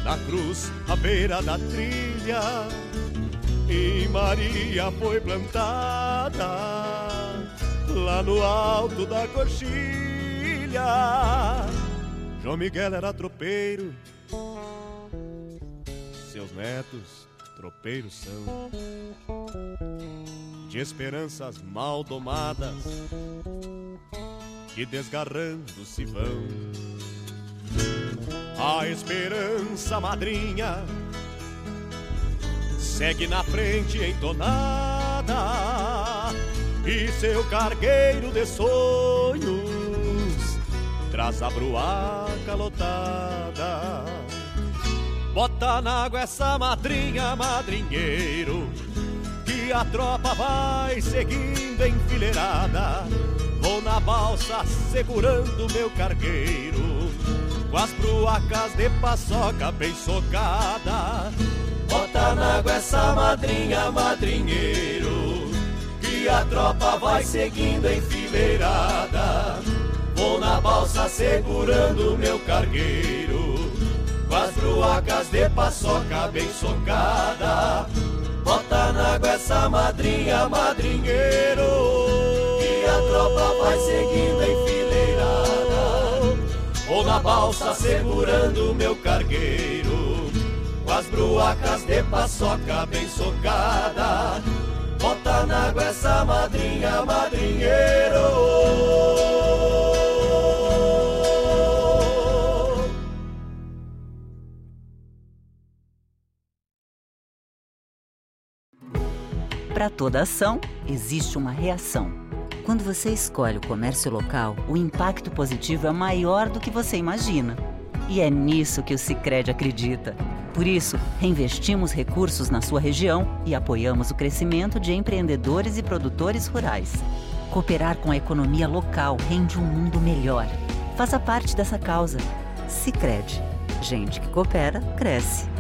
da cruz à beira da trilha e Maria foi plantada lá no alto da coxilha. João Miguel era tropeiro, seus netos tropeiros são. De esperanças mal domadas, que desgarrando se vão. A esperança madrinha segue na frente entonada e seu cargueiro de sonhos traz a bruaca lotada. Bota na água essa madrinha, madrinheiro, que a tropa vai seguindo enfileirada. Vou na balsa segurando meu cargueiro, com as bruacas de paçoca bem socada. Bota na água essa madrinha, madrinheiro, que a tropa vai seguindo enfileirada. Vou na balsa segurando meu cargueiro, com as bruacas de paçoca bem socada. Bota na água essa madrinha, madrinheiro, que a tropa vai seguindo enfileirada. Vou na balsa segurando meu cargueiro, com as bruacas de paçoca bem socada. Bota na água essa madrinha, madrinheiro. Para toda ação, existe uma reação. Quando você escolhe o comércio local, o impacto positivo é maior do que você imagina. E é nisso que o Sicredi acredita. Por isso, reinvestimos recursos na sua região e apoiamos o crescimento de empreendedores e produtores rurais. Cooperar com a economia local rende um mundo melhor. Faça parte dessa causa. Sicredi. Gente que coopera cresce.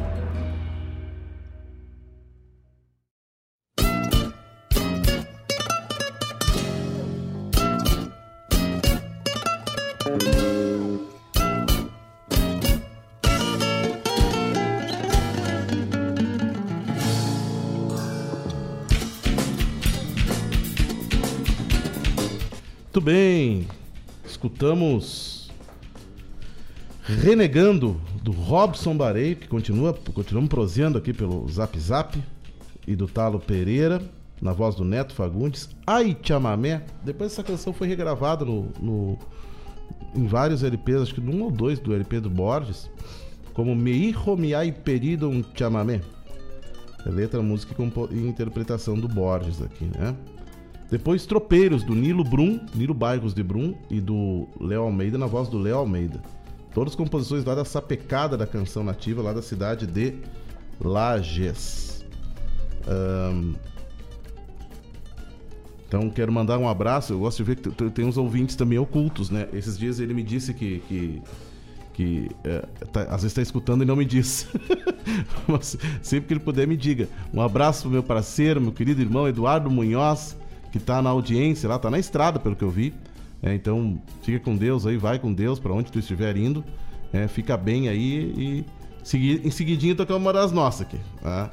Escutamos Renegando do Robson Bareio, que continua, continuamos proseando aqui pelo Zap Zap, e do Talo Pereira, na voz do Neto Fagundes. Ai Chamamé, depois essa canção foi regravada no, no, em vários LPs, acho que num ou dois do LP do Borges, como Me Hijo Me Hay Pedido un Chamamé. É letra, música e interpretação do Borges aqui, né? Depois Tropeiros, do Nilo Brum, Nilo Bairros de Brum e do Léo Almeida, na voz do Léo Almeida. Todas composições lá da sapecada da canção nativa, lá da cidade de Lages. Ahn, então quero mandar um abraço. Eu gosto de ver que tem uns ouvintes também ocultos, né? Esses dias ele me disse que. que que é, tá- às vezes está escutando e não me diz. Mas sempre que ele puder, me diga. Um abraço pro meu parceiro, meu querido irmão Eduardo Munhoz, que está na audiência lá, tá na estrada, pelo que eu vi. É, então, fica com Deus aí, vai com Deus para onde tu estiver indo. É, fica bem aí e segui, em seguidinho tocar uma das nossas aqui. Tá?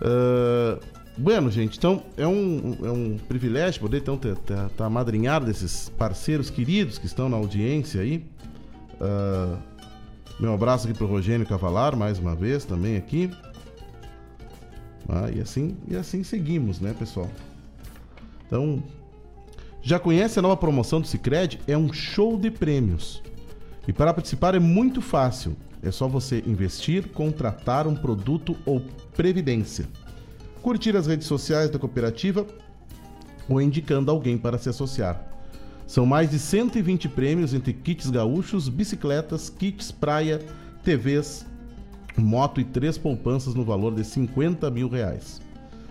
Ah, bueno, gente, então é um, é um privilégio poder então estar tá, tá amadrinhado desses parceiros queridos que estão na audiência aí. Ah, meu abraço aqui pro Rogênio Cavalar, mais uma vez também aqui. Ah, e assim e assim seguimos, né, pessoal? Então, já conhece a nova promoção do Cicred? É um show de prêmios. E para participar é muito fácil. É só você investir, contratar um produto ou previdência. Curtir as redes sociais da cooperativa ou indicando alguém para se associar. São mais de 120 prêmios entre kits gaúchos, bicicletas, kits praia, TVs, moto e três poupanças no valor de 50 mil reais.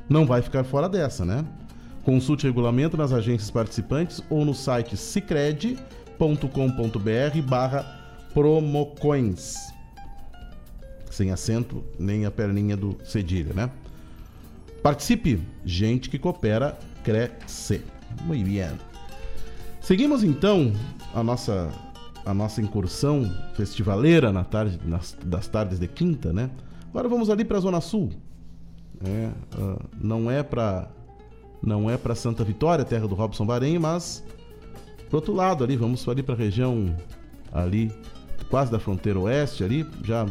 Não vai ficar fora dessa, né? Consulte regulamento nas agências participantes ou no site cicred.com.br barra promocoins. Sem acento, nem a perninha do cedilha, né? Participe! Gente que coopera, cresce. Muito bem. Seguimos então a nossa, a nossa incursão festivaleira na tarde, nas, das tardes de quinta, né? Agora vamos ali para a Zona Sul. É, ah, não é para não é para Santa Vitória, terra do Robson Bahrein, mas pro outro lado ali, vamos ali para a região ali quase da fronteira oeste ali, já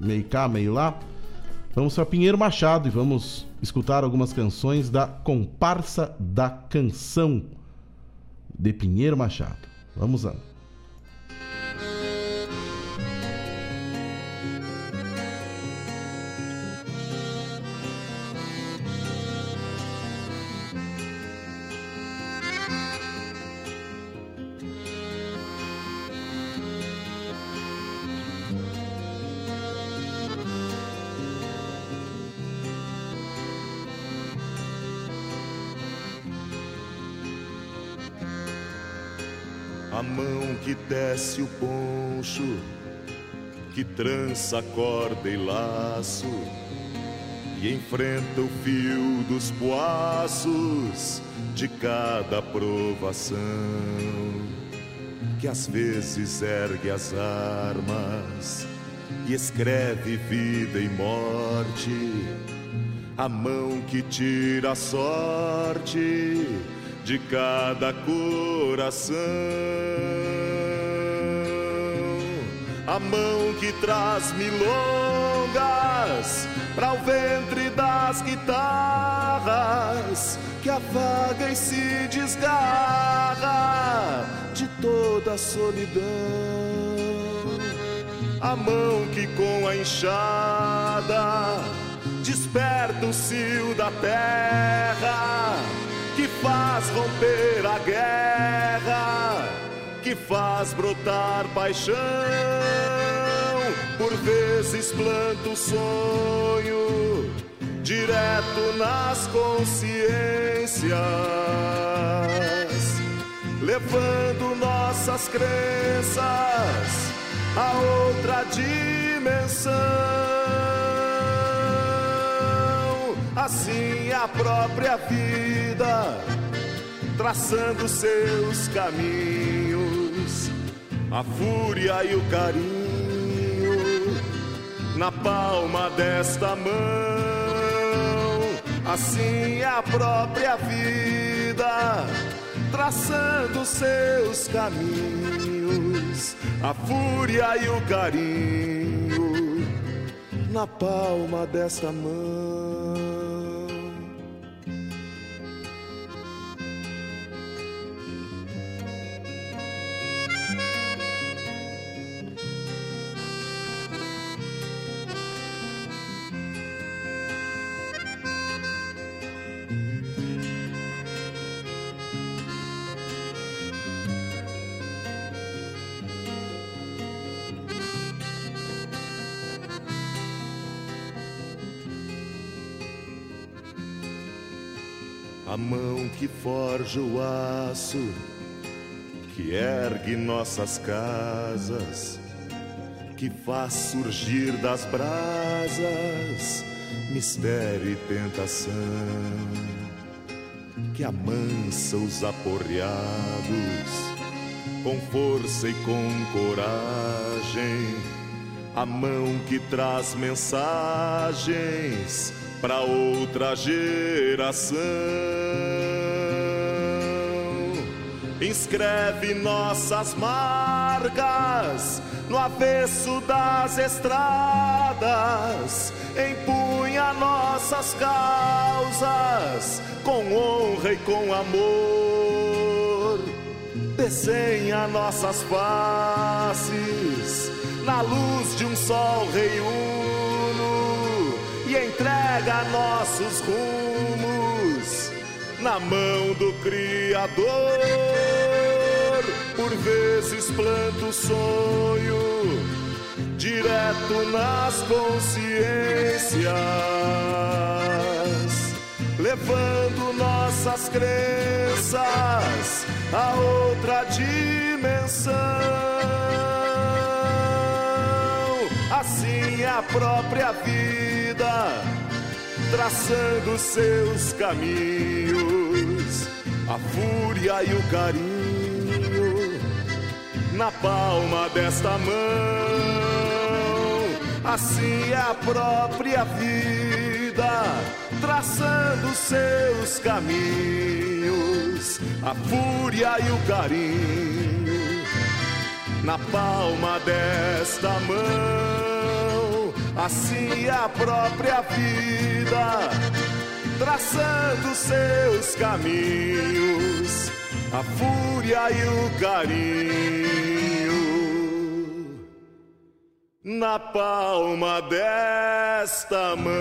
meio cá, meio lá. Vamos para Pinheiro Machado e vamos escutar algumas canções da Comparsa da Canção de Pinheiro Machado. Vamos lá. Que desce o poncho, que trança corda e laço, e enfrenta o fio dos poaços de cada provação, que às vezes ergue as armas e escreve vida e morte, a mão que tira a sorte de cada coração. A mão que traz milongas para o ventre das guitarras, que afaga e se desgarra de toda a solidão. A mão que com a enxada desperta o cio da terra que faz romper a guerra, que faz brotar paixão, por vezes planta o sonho direto nas consciências, levando nossas crenças a outra dimensão. Assim a própria vida, traçando seus caminhos, a fúria e o carinho na palma desta mão. Assim a própria vida, traçando seus caminhos, a fúria e o carinho na palma desta mão. A mão que forja o aço, que ergue nossas casas, que faz surgir das brasas mistério e tentação, que amansa os aporreados com força e com coragem, a mão que traz mensagens para outra geração. Inscreve nossas marcas no avesso das estradas, empunha nossas causas com honra e com amor. Desenha nossas faces na luz de um sol reiuno e entrega nossos rumos na mão do Criador. Por vezes planto sonho direto nas consciências, levando nossas crenças a outra dimensão. Assim a própria vida, traçando seus caminhos, a fúria e o carinho na palma desta mão. Assim a própria vida, traçando seus caminhos, a fúria e o carinho na palma desta mão. Assim a própria vida, traçando seus caminhos, a fúria e o carinho na palma desta mão.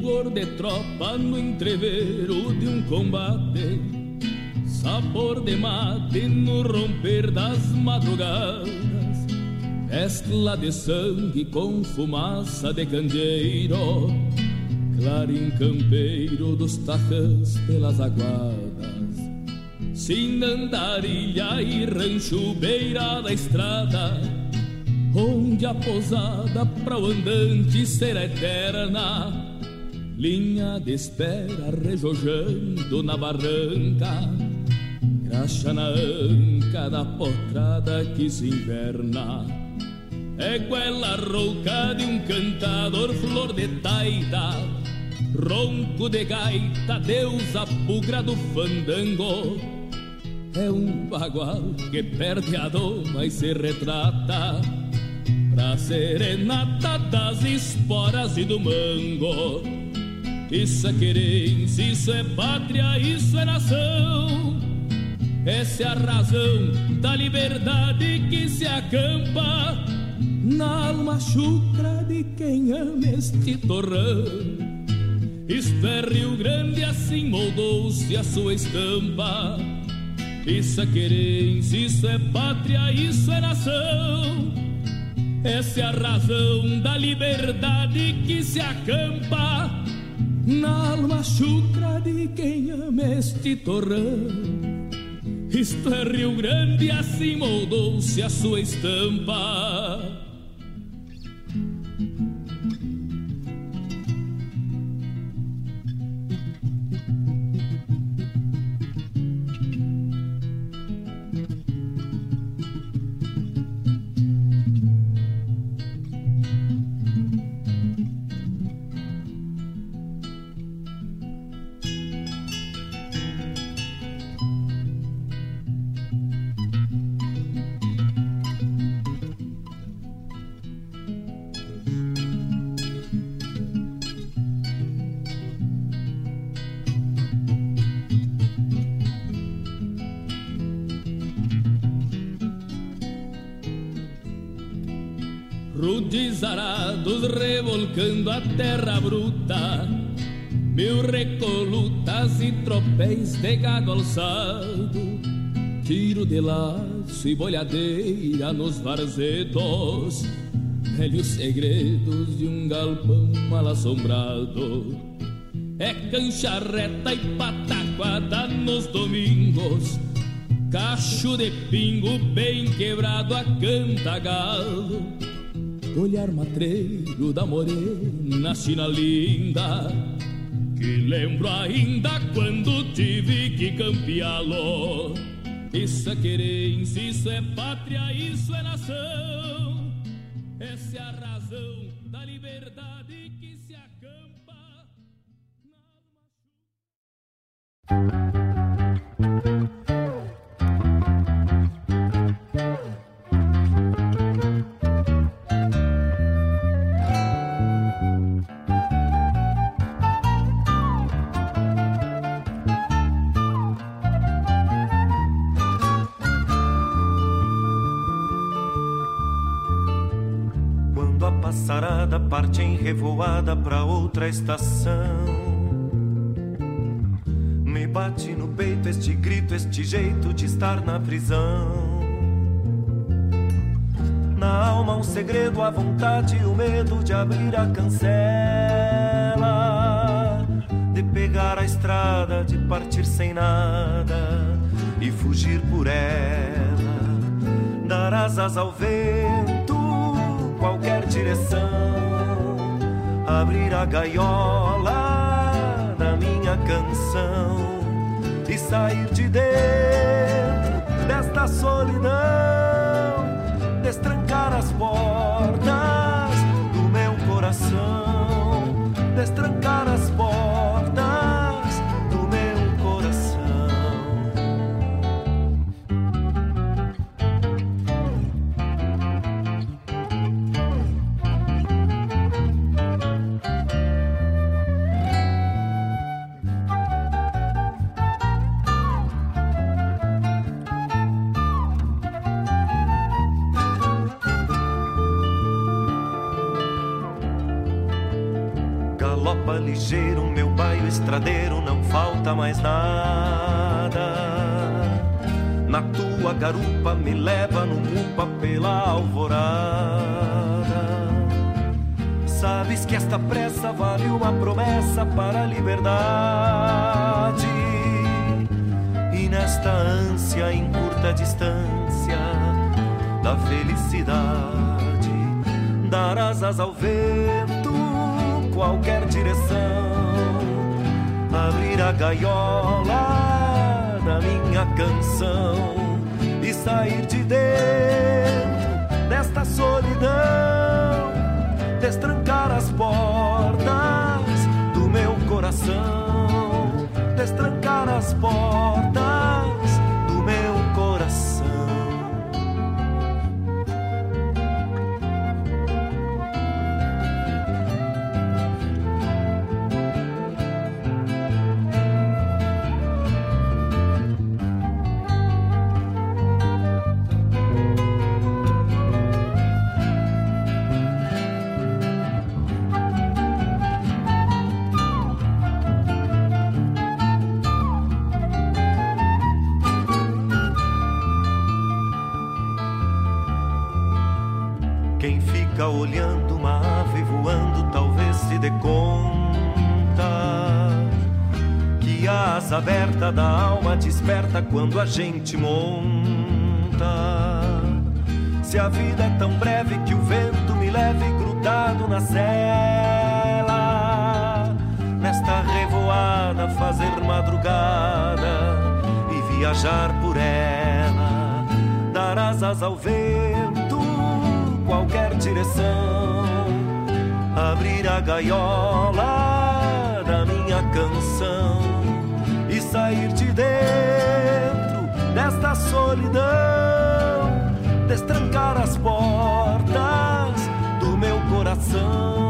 Fulgor de tropa no entrevero de um combate. Sabor de mate no romper das madrugadas. Mescla de sangue com fumaça de candeeiro. Clarim campeiro dos tarrãs pelas aguadas. Sinandarilha e rancho beira da estrada. Onde a pousada para o andante será eterna Linha de espera rejojando na barranca. Graxa na anca da potrada que se inverna. É goela rouca de um cantador flor de taita Ronco de gaita, deusa bugra do fandango. É um bagual que perde a doma e se retrata Pra serenata das esporas e do mango Isso é querência, isso é pátria, isso é nação. Essa é a razão da liberdade que se acampa Na alma chucra de quem ama este torrão. Isto é Rio Grande, assim moldou-se a sua estampa. Isso é querência, isso é pátria, isso é nação. Essa é a razão da liberdade que se acampa na alma chucra de quem ama este torrão. Isto é Rio Grande, assim moldou-se a sua estampa. A terra bruta, mil recolutas e tropéis de gado alçado, tiro de laço e bolhadeira nos varzedos, velhos segredos de um galpão mal assombrado. É cancha reta e pataquada nos domingos, cacho de pingo bem quebrado a canta galo olhar matreiro da morena china linda Que lembro ainda quando tive que campeá-lo. Isso é querência, isso é pátria, isso é nação. Essa é a razão da liberdade que se acampa Quando revoada pra outra estação. Me bate no peito este grito, este jeito de estar na prisão. Na alma um segredo, a vontade e o medo de abrir a cancela. De pegar a estrada, de partir sem nada e fugir por ela. Dar asas ao vento, qualquer direção. Abrir a gaiola da minha canção e sair de dentro desta solidão. Destrancar as portas do meu coração. Destrancar as mais nada. Na tua garupa me leva no mupa pela alvorada. Sabes que esta pressa vale uma promessa para a liberdade. E nesta ânsia em curta distância da felicidade, dar asas ao vento, qualquer direção, abrir a gaiola da minha canção e sair de dentro desta solidão, destrancar as portas do meu coração, destrancar as portas da alma desperta quando a gente monta. Se a vida é tão breve que o vento me leve grudado na cela, nesta revoada fazer madrugada e viajar por ela, dar asas ao vento qualquer direção, abrir a gaiola da minha canção sair de dentro desta solidão, destrancar as portas do meu coração,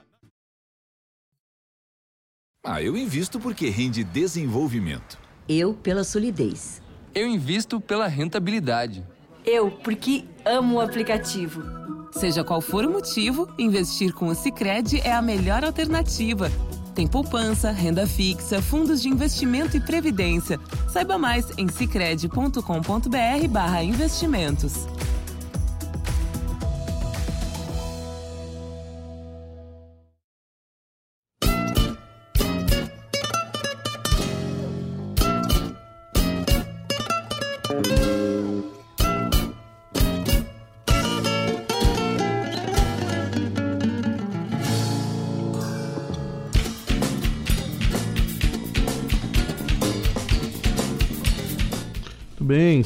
Ah, eu invisto porque rende desenvolvimento. Eu pela solidez. Eu invisto pela rentabilidade. Eu porque amo o aplicativo. Seja qual for o motivo, investir com o Sicredi é a melhor alternativa. Tem poupança, renda fixa, fundos de investimento e previdência. Saiba mais em sicredi.com.br/investimentos.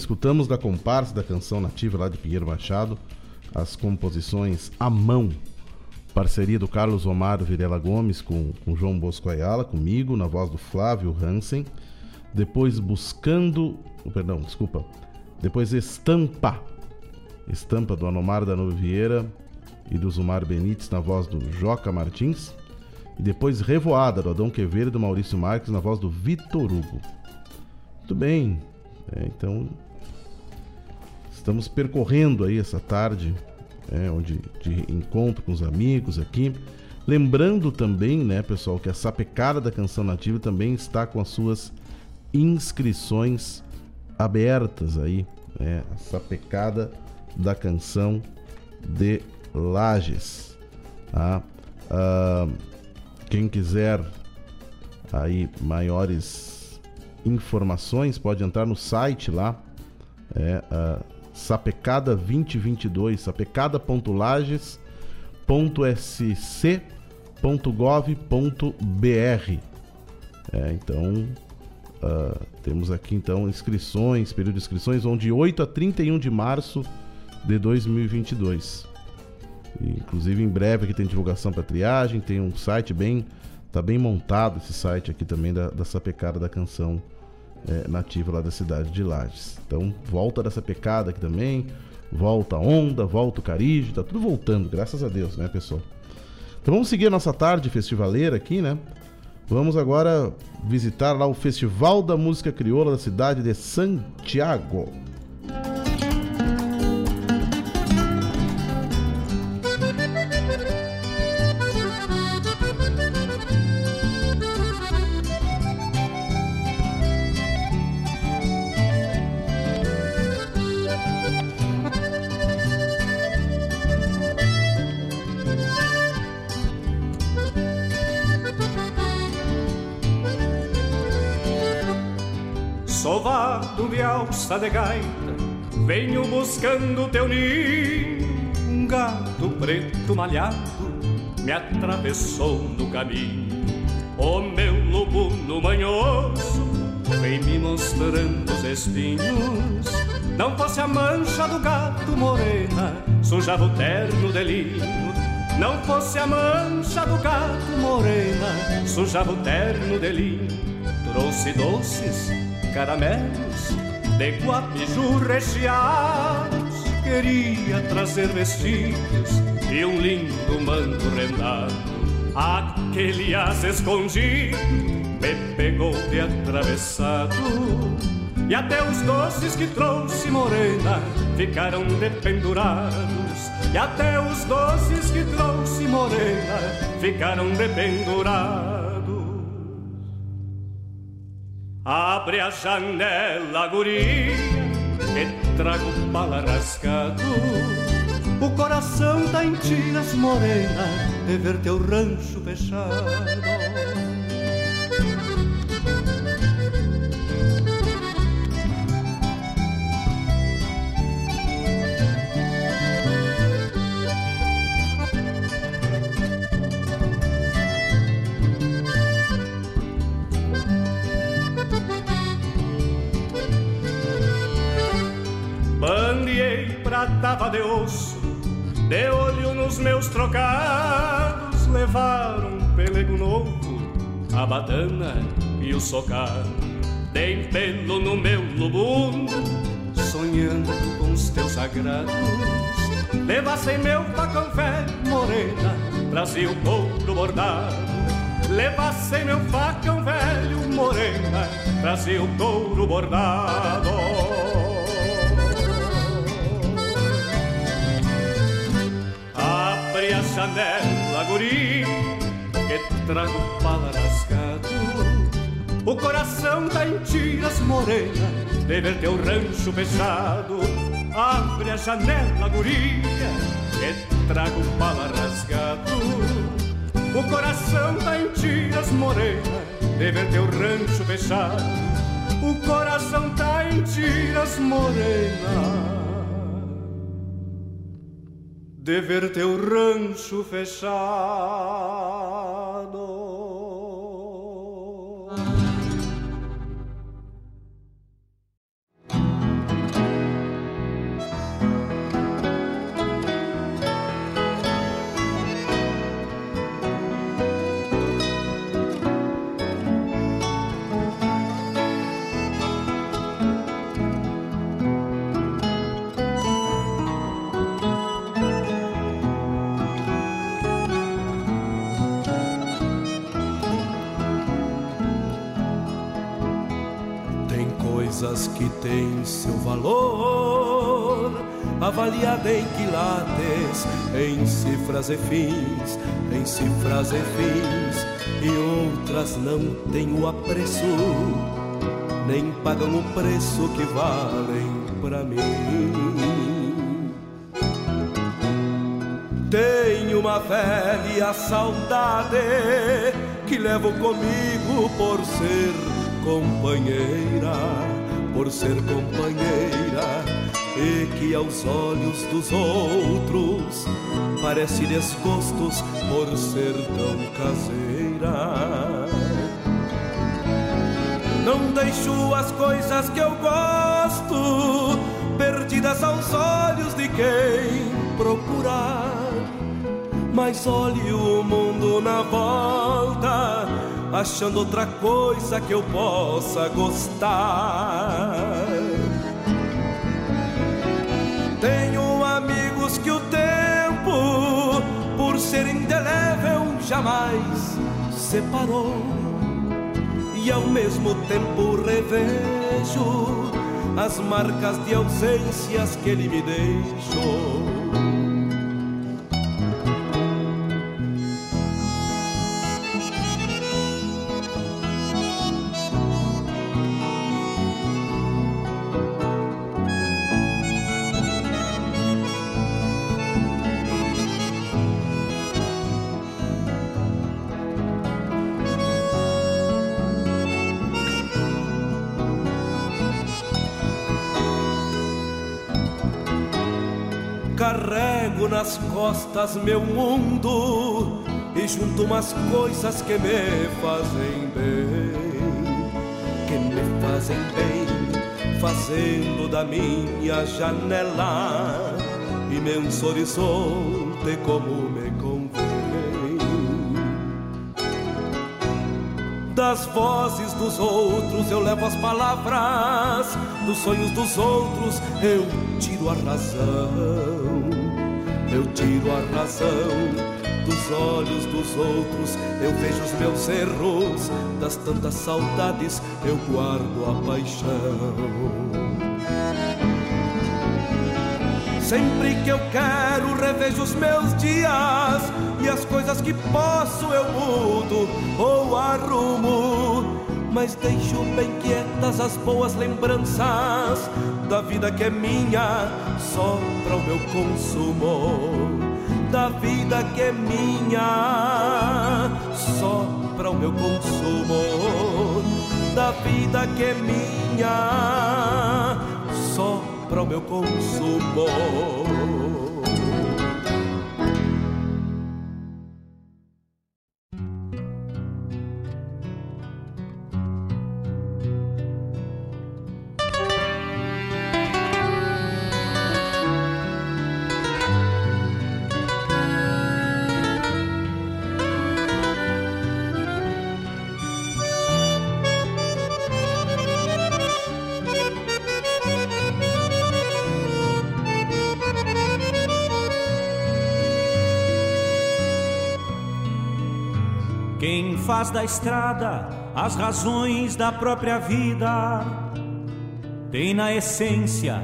escutamos da comparsa da canção nativa lá de Pinheiro Machado as composições à mão. Parceria do Carlos Omar Virela Gomes com, com João Bosco Ayala, comigo, na voz do Flávio Hansen. Depois Buscando. oh, Perdão, desculpa. Depois Estampa. Estampa do Anomar da Vieira e do Zumar Benites na voz do Joca Martins. E depois Revoada do Adão Quevedo e do Maurício Marques na voz do Vitor Hugo. Muito bem. É, então, estamos percorrendo aí essa tarde, é, onde de encontro com os amigos aqui. Lembrando também, né, pessoal, que a Sapecada da Canção Nativa também está com as suas inscrições abertas aí, né? A Sapecada da Canção de Lages, tá? Ah, quem quiser aí maiores informações, pode entrar no site lá, é uh, sapecada 2022, sapecada.lages.sc.gov.br. É, então, uh, temos aqui então inscrições, período de inscrições vão de 8 a 31 de março de 2022. E, inclusive em breve aqui tem divulgação para triagem, tem um site bem tá bem montado esse site aqui também da, da sapecada da canção é, nativa lá da cidade de Lages. Então, volta dessa pecada aqui também, volta a onda, volta o carijo, tá tudo voltando, graças a Deus, né, pessoal? Então vamos seguir a nossa tarde festivaleira aqui, né? Vamos agora visitar lá o Festival da Música Crioula da cidade de Santiago. De gaita, venho buscando teu ninho. Um gato preto malhado me atravessou no caminho. O meu lobo no manhoso vem me mostrando os espinhos. Não fosse a mancha do gato morena, sujava o terno de linho. Não fosse a mancha do gato morena, sujava o terno de linho. Trouxe doces caramelos de guapiju recheados. Queria trazer vestidos e um lindo manto rendado. Aquele as escondido me pegou de atravessado. E até os doces que trouxe morena ficaram dependurados. E até os doces que trouxe morena ficaram dependurados. Abre a janela, guria, que trago bala rascado. O coração tá em tiras morena de ver teu rancho fechado. Estava de osso, de olho nos meus trocados, levaram um pelego novo, a badana e o socado. Dei pelo no meu lubundo, sonhando com os teus sagrados. Levassem meu facão velho, morena, trazia couro bordado. Levassem meu facão velho, morena, trazia couro bordado. A janela, guri, que trago pala rasgado. O coração tá em tiras, morena, de ver teu rancho fechado. Abre a janela, guria, que trago pala rasgado. O coração tá em tiras, morena, de ver teu rancho fechado. O coração tá em tiras, morena, de ver teu rancho fechado. Coisas que têm seu valor, avaliada em quilates, em cifras e fins, em cifras e fins, e outras não têm o apreço, nem pagam o preço que valem pra mim. Tenho uma velha saudade que levo comigo por ser companheira, por ser companheira, e que aos olhos dos outros parece desgostos por ser tão caseira. Não deixo as coisas que eu gosto perdidas aos olhos de quem procurar. Mas olhe o mundo na volta, achando outra coisa que eu possa gostar. Tenho amigos que o tempo, por ser indelével, jamais separou. E ao mesmo tempo revejo as marcas de ausências que ele me deixou. Carrego nas costas meu mundo e junto umas coisas que me fazem bem, que me fazem bem, fazendo da minha janela imenso horizonte como me convém. Das vozes dos outros eu levo as palavras, dos sonhos dos outros eu tiro a razão. Eu tiro a razão dos olhos dos outros, eu vejo os meus erros, das tantas saudades eu guardo a paixão. Sempre que eu quero, revejo os meus dias e as coisas que posso eu mudo ou arrumo. Mas deixo bem quietas as boas lembranças da vida que é minha, só para o meu consumo. Da vida que é minha, só para o meu consumo. Da vida que é minha, só para o meu consumo. Faz da estrada as razões da própria vida tem na essência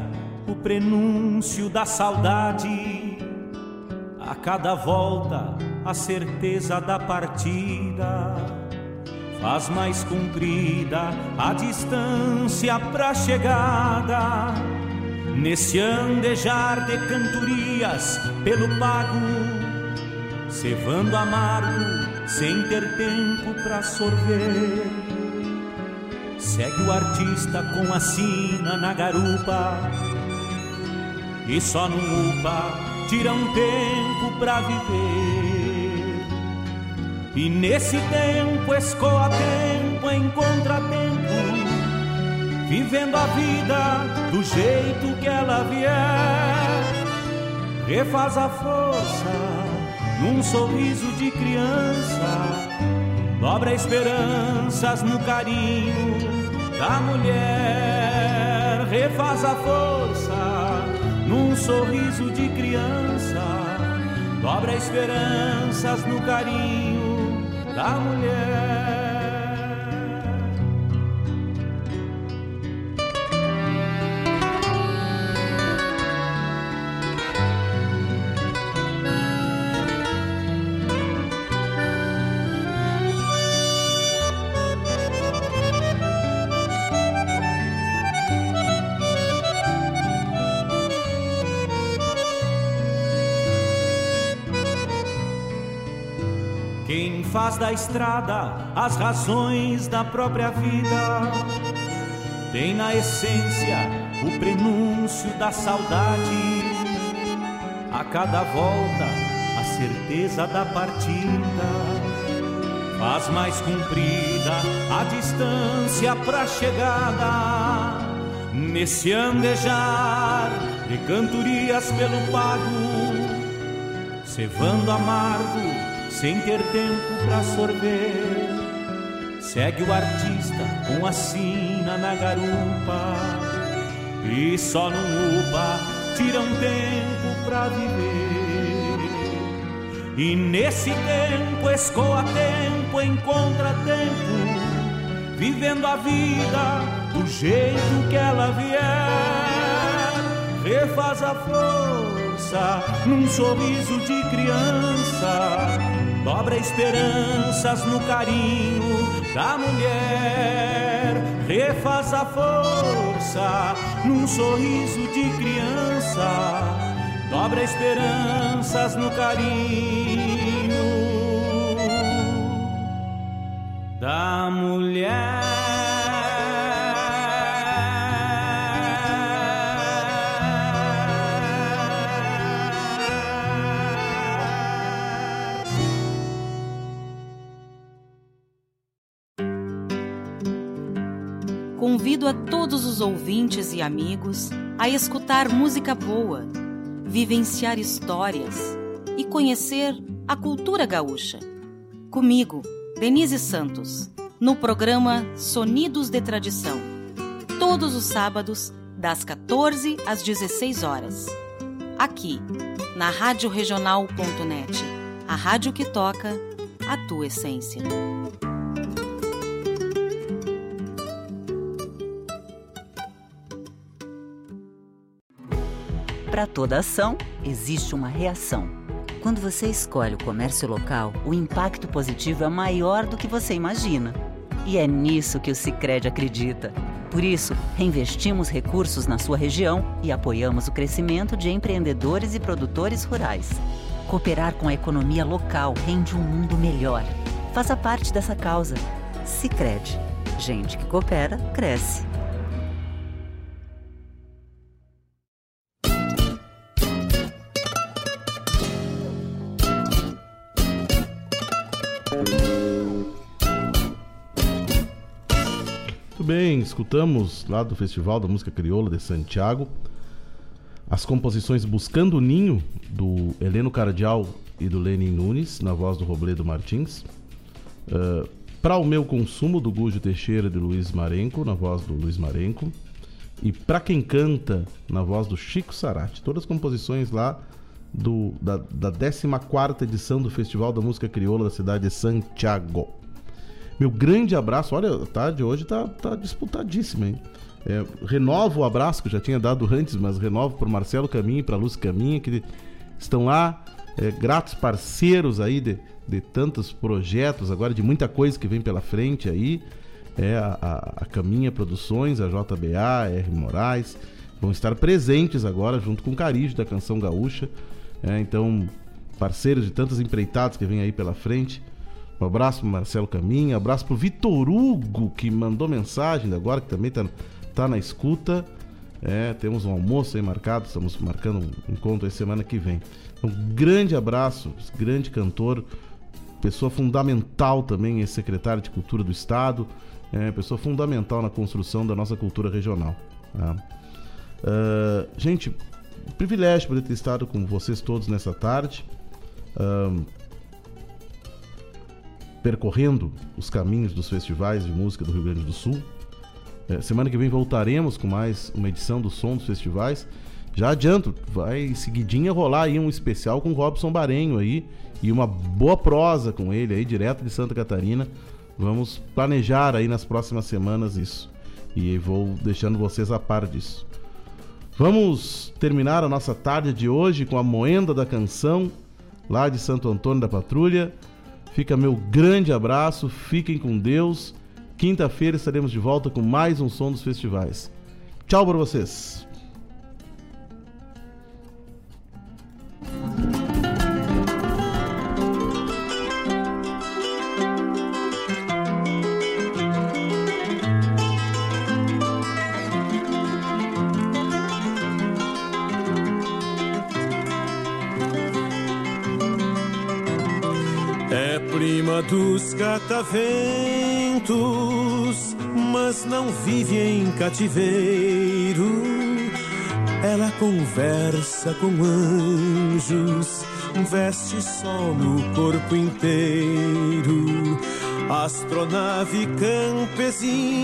o prenúncio da saudade. A cada volta, a certeza da partida faz mais comprida a distância pra chegada. Nesse andejar de cantorias pelo pago, cevando amargo sem ter tempo pra sorver. Segue o artista com a sina na garupa e só no upa tira um tempo pra viver. E nesse tempo escoa tempo, encontra tempo, vivendo a vida do jeito que ela vier. Refaz a força num sorriso de criança, dobra esperanças no carinho da mulher. Refaz a força num sorriso de criança, dobra esperanças no carinho da mulher. Faz da estrada as razões da própria vida tem na essência o prenúncio da saudade. A cada volta, a certeza da partida faz mais comprida a distância pra chegada. Nesse andejar de cantorias pelo pago, cevando amargo sem ter tempo pra sorver. Segue o artista com a sina na garupa e só no upa tira um tempo pra viver. E nesse tempo escoa tempo, encontra tempo, vivendo a vida do jeito que ela vier. Refaz a força num sorriso de criança dobra esperanças no carinho da mulher, refaz a força num sorriso de criança, dobra esperanças no carinho da mulher. Convido a todos os ouvintes e amigos a escutar música boa, vivenciar histórias e conhecer a cultura gaúcha. Comigo, Denise Santos, no programa Sonidos de Tradição, todos os sábados, das 14 às 16 horas. Aqui, na Rádio Regional.net, a rádio que toca a tua essência. Para toda ação, existe uma reação. Quando você escolhe o comércio local, o impacto positivo é maior do que você imagina. E é nisso que o Sicredi acredita. Por isso, reinvestimos recursos na sua região e apoiamos o crescimento de empreendedores e produtores rurais. Cooperar com a economia local rende um mundo melhor. Faça parte dessa causa. Sicredi. Gente que coopera cresce. Escutamos lá do Festival da Música Crioula de Santiago as composições Buscando o Ninho, do Heleno Cardial e do Lenin Nunes, na voz do Robledo Martins. Uh, Para o Meu Consumo, do Gujo Teixeira e do Luiz Marenco, na voz do Luiz Marenco. E Pra Quem Canta, na voz do Chico Sarati. Todas as composições lá do, da, da 14 edição do Festival da Música Crioula da cidade de Santiago. Meu grande abraço. Olha, a tarde hoje tá, tá disputadíssima, hein? É, renovo o abraço que eu já tinha dado antes, mas renovo para Marcelo Caminho e para Lúcia Caminha, que estão lá, é, gratos parceiros aí de, de tantos projetos, agora de muita coisa que vem pela frente aí. É a, a, a Caminha Produções, a JBA, a R. Moraes, vão estar presentes agora junto com o Carijo da Canção Gaúcha. É, então, parceiros de tantas empreitadas que vem aí pela frente. Um abraço pro Marcelo Caminha, um abraço pro Vitor Hugo, que mandou mensagem agora, que também tá tá na escuta. É, temos um almoço aí marcado, estamos marcando um encontro aí semana que vem. Um grande abraço, grande cantor, pessoa fundamental também, é secretário de Cultura do Estado, é, pessoa fundamental na construção da nossa cultura regional. Tá? Uh, gente, privilégio poder ter estado com vocês todos nessa tarde, uh, percorrendo os caminhos dos festivais de música do Rio Grande do Sul. É, semana que vem voltaremos com mais uma edição do Som dos Festivais. Já adianto, vai seguidinha rolar aí um especial com Robson Barenho aí e uma boa prosa com ele aí, direto de Santa Catarina. Vamos planejar aí nas próximas semanas isso. E vou deixando vocês a par disso. Vamos terminar a nossa tarde de hoje com a moenda da canção lá de Santo Antônio da Patrulha. Fica meu grande abraço, fiquem com Deus Quinta-feira estaremos de volta com mais um som dos festivais. Tchau para vocês. Prima dos cataventos, mas não vive em cativeiro. Ela conversa com anjos, veste sol no corpo inteiro. Astronave campesina,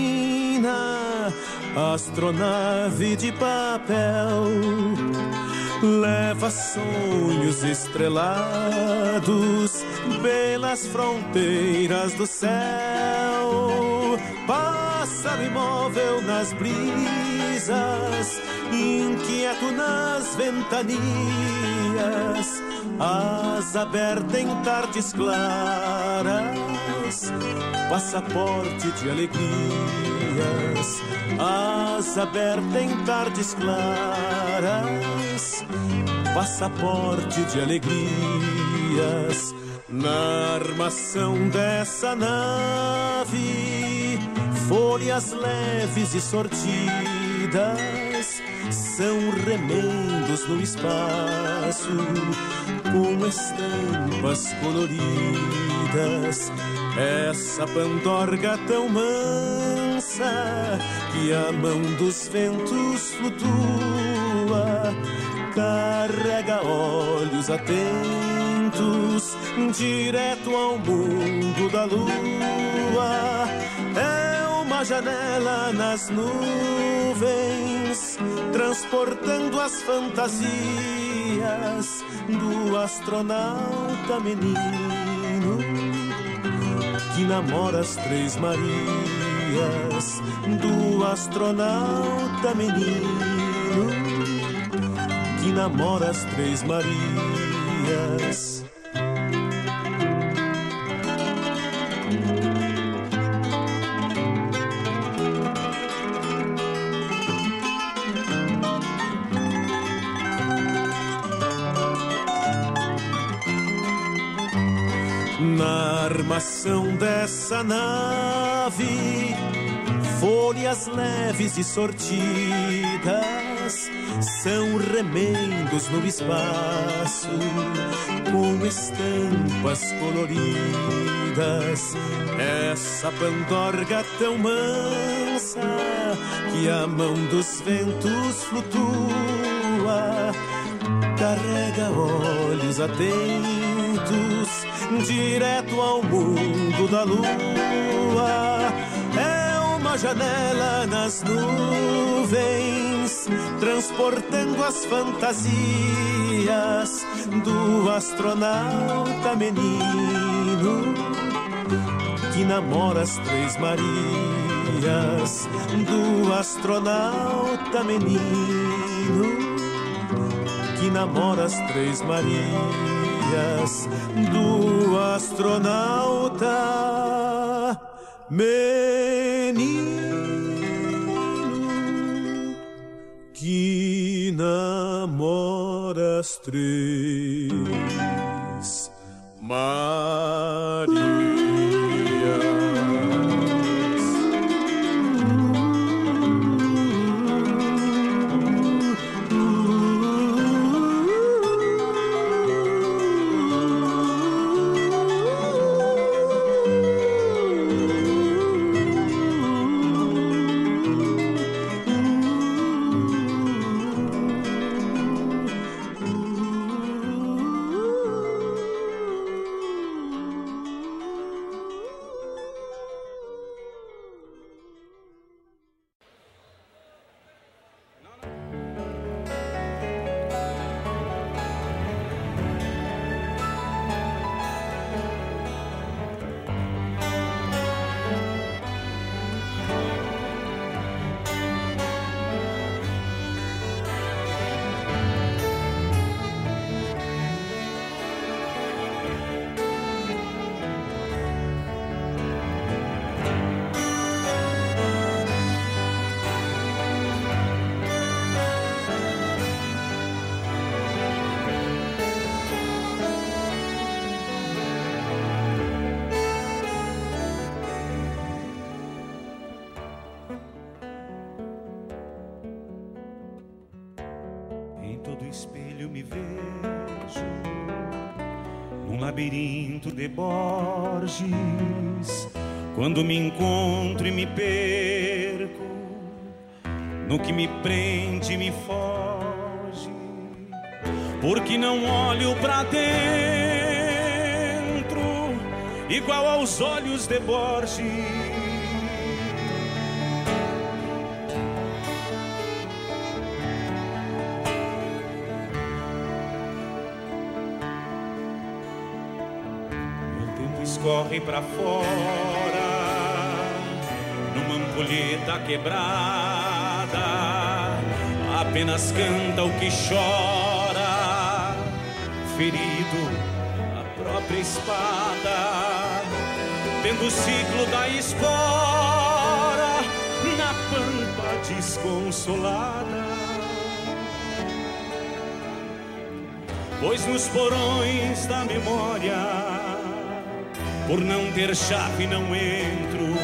astronave de papel leva sonhos estrelados pelas fronteiras do céu. Pássaro imóvel nas brisas, inquieto nas ventanias, asa aberta em tardes claras, passaporte de alegrias, asa aberta em tardes claras, passaporte de alegrias na armação dessa nave, folhas leves e sortidas são remendos no espaço, com estampas coloridas. Essa pandorga tão mansa que a mão dos ventos flutua, carrega olhos atentos direto ao mundo da lua. É janela nas nuvens, transportando as fantasias do astronauta menino que namora as três Marias, do astronauta menino que namora as três Marias. Armação dessa nave, folhas leves e sortidas são remendos no espaço, com estampas coloridas. Essa pandorga tão mansa que a mão dos ventos flutua, carrega olhos atentos direto ao mundo da lua. É uma janela nas nuvens, transportando as fantasias do astronauta menino que namora as três Marias, do astronauta menino que namora as três Marias, do astronauta menino que namora as três Em Pois nos porões da memória por não ter chave não entro.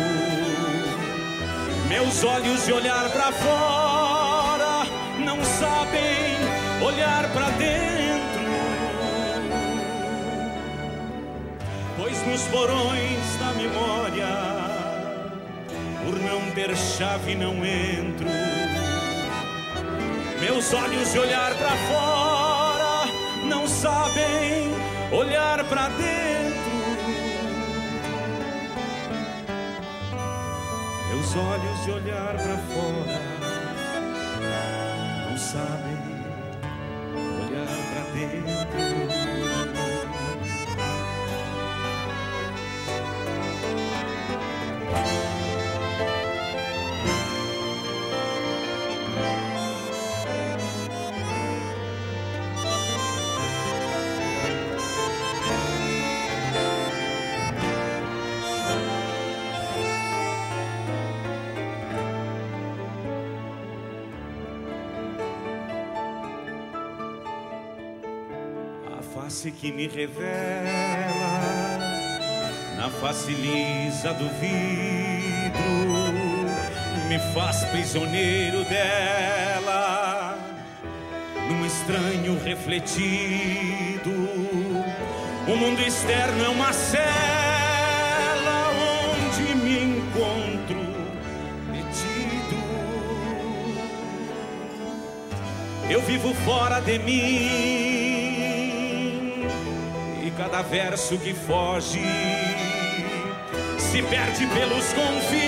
Meus olhos de olhar para fora não sabem olhar para dentro. Pois nos porões da memória, por não ter chave não entro. Meus olhos de olhar para fora sabem olhar para dentro. Meus olhos de olhar para fora não sabem olhar para dentro. Face que me revela na face lisa do vidro me faz prisioneiro dela num estranho refletido. O mundo externo é uma cela onde me encontro metido. Eu vivo fora de mim cada verso que foge se perde pelos confins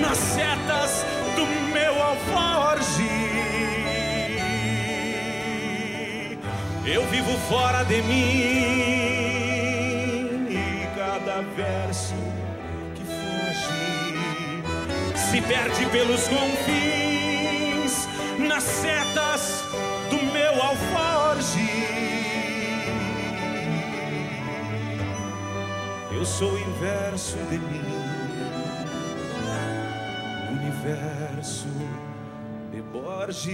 nas setas do meu alforge. Eu vivo fora de mim e cada verso que foge se perde pelos confins nas setas sou o inverso de mim, universo de Borges.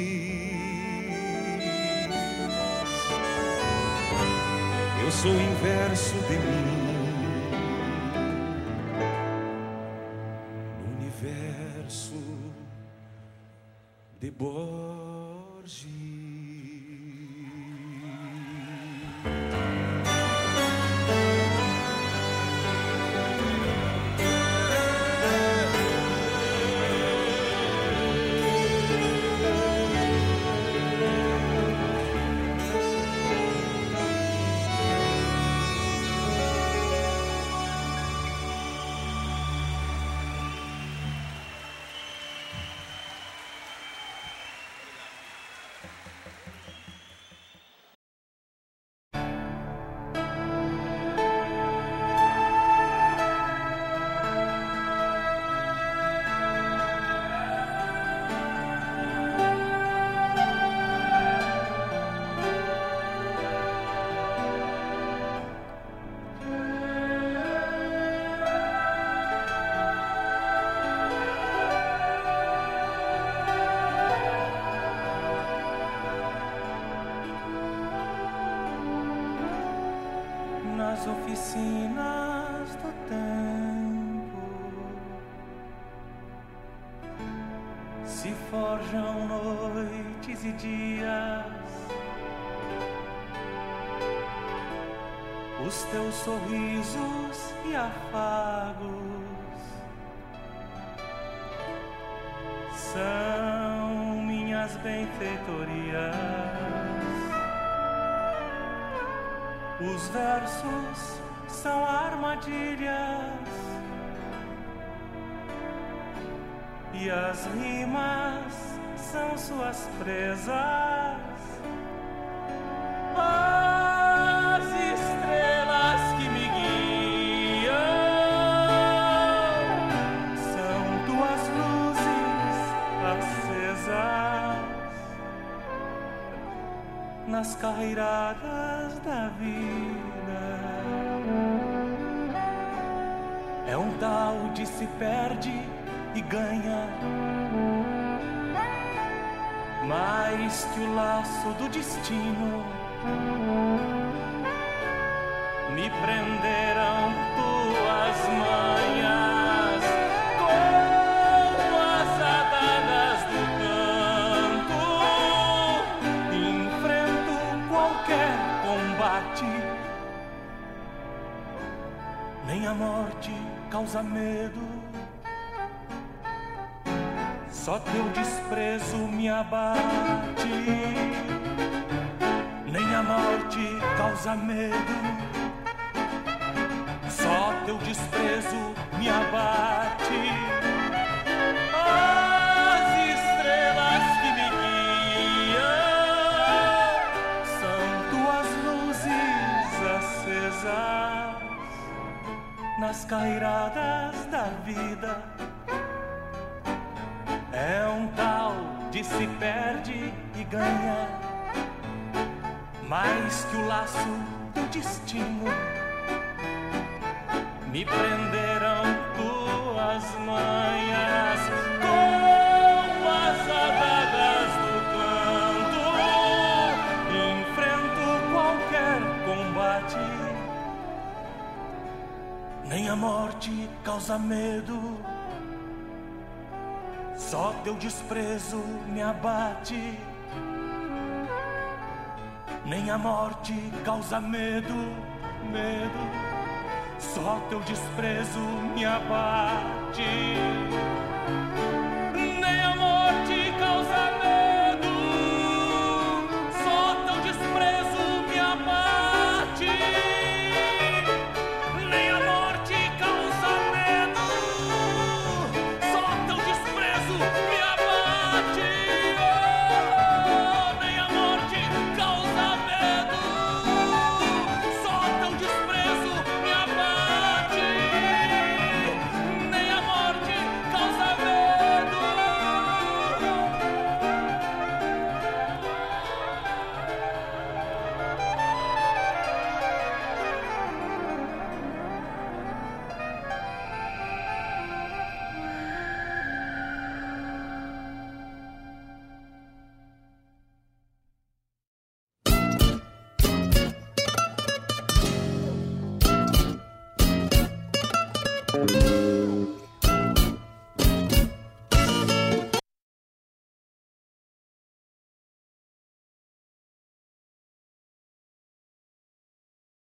Eu sou o inverso de mim, universo de Borges. Se forjam noites e dias. Os teus sorrisos e afagos são minhas benfeitorias. Os versos são armadilhas e as rimas são suas presas. Laço do destino me prenderão tuas manhas como as adagas do canto. Enfrento qualquer combate, nem a morte causa medo. Só teu desprezo me abate. Nem a morte causa medo. Só teu desprezo me abate. As estrelas que me guiam são tuas luzes acesas nas cairadas da vida. É um tal de se perde e ganha, mais que o laço do destino. Me prenderão tuas manhas com as adagas do canto. Enfrento qualquer combate, nem a morte causa medo. Só teu desprezo me abate. Nem a morte causa medo, medo. Só teu desprezo me abate. Nem a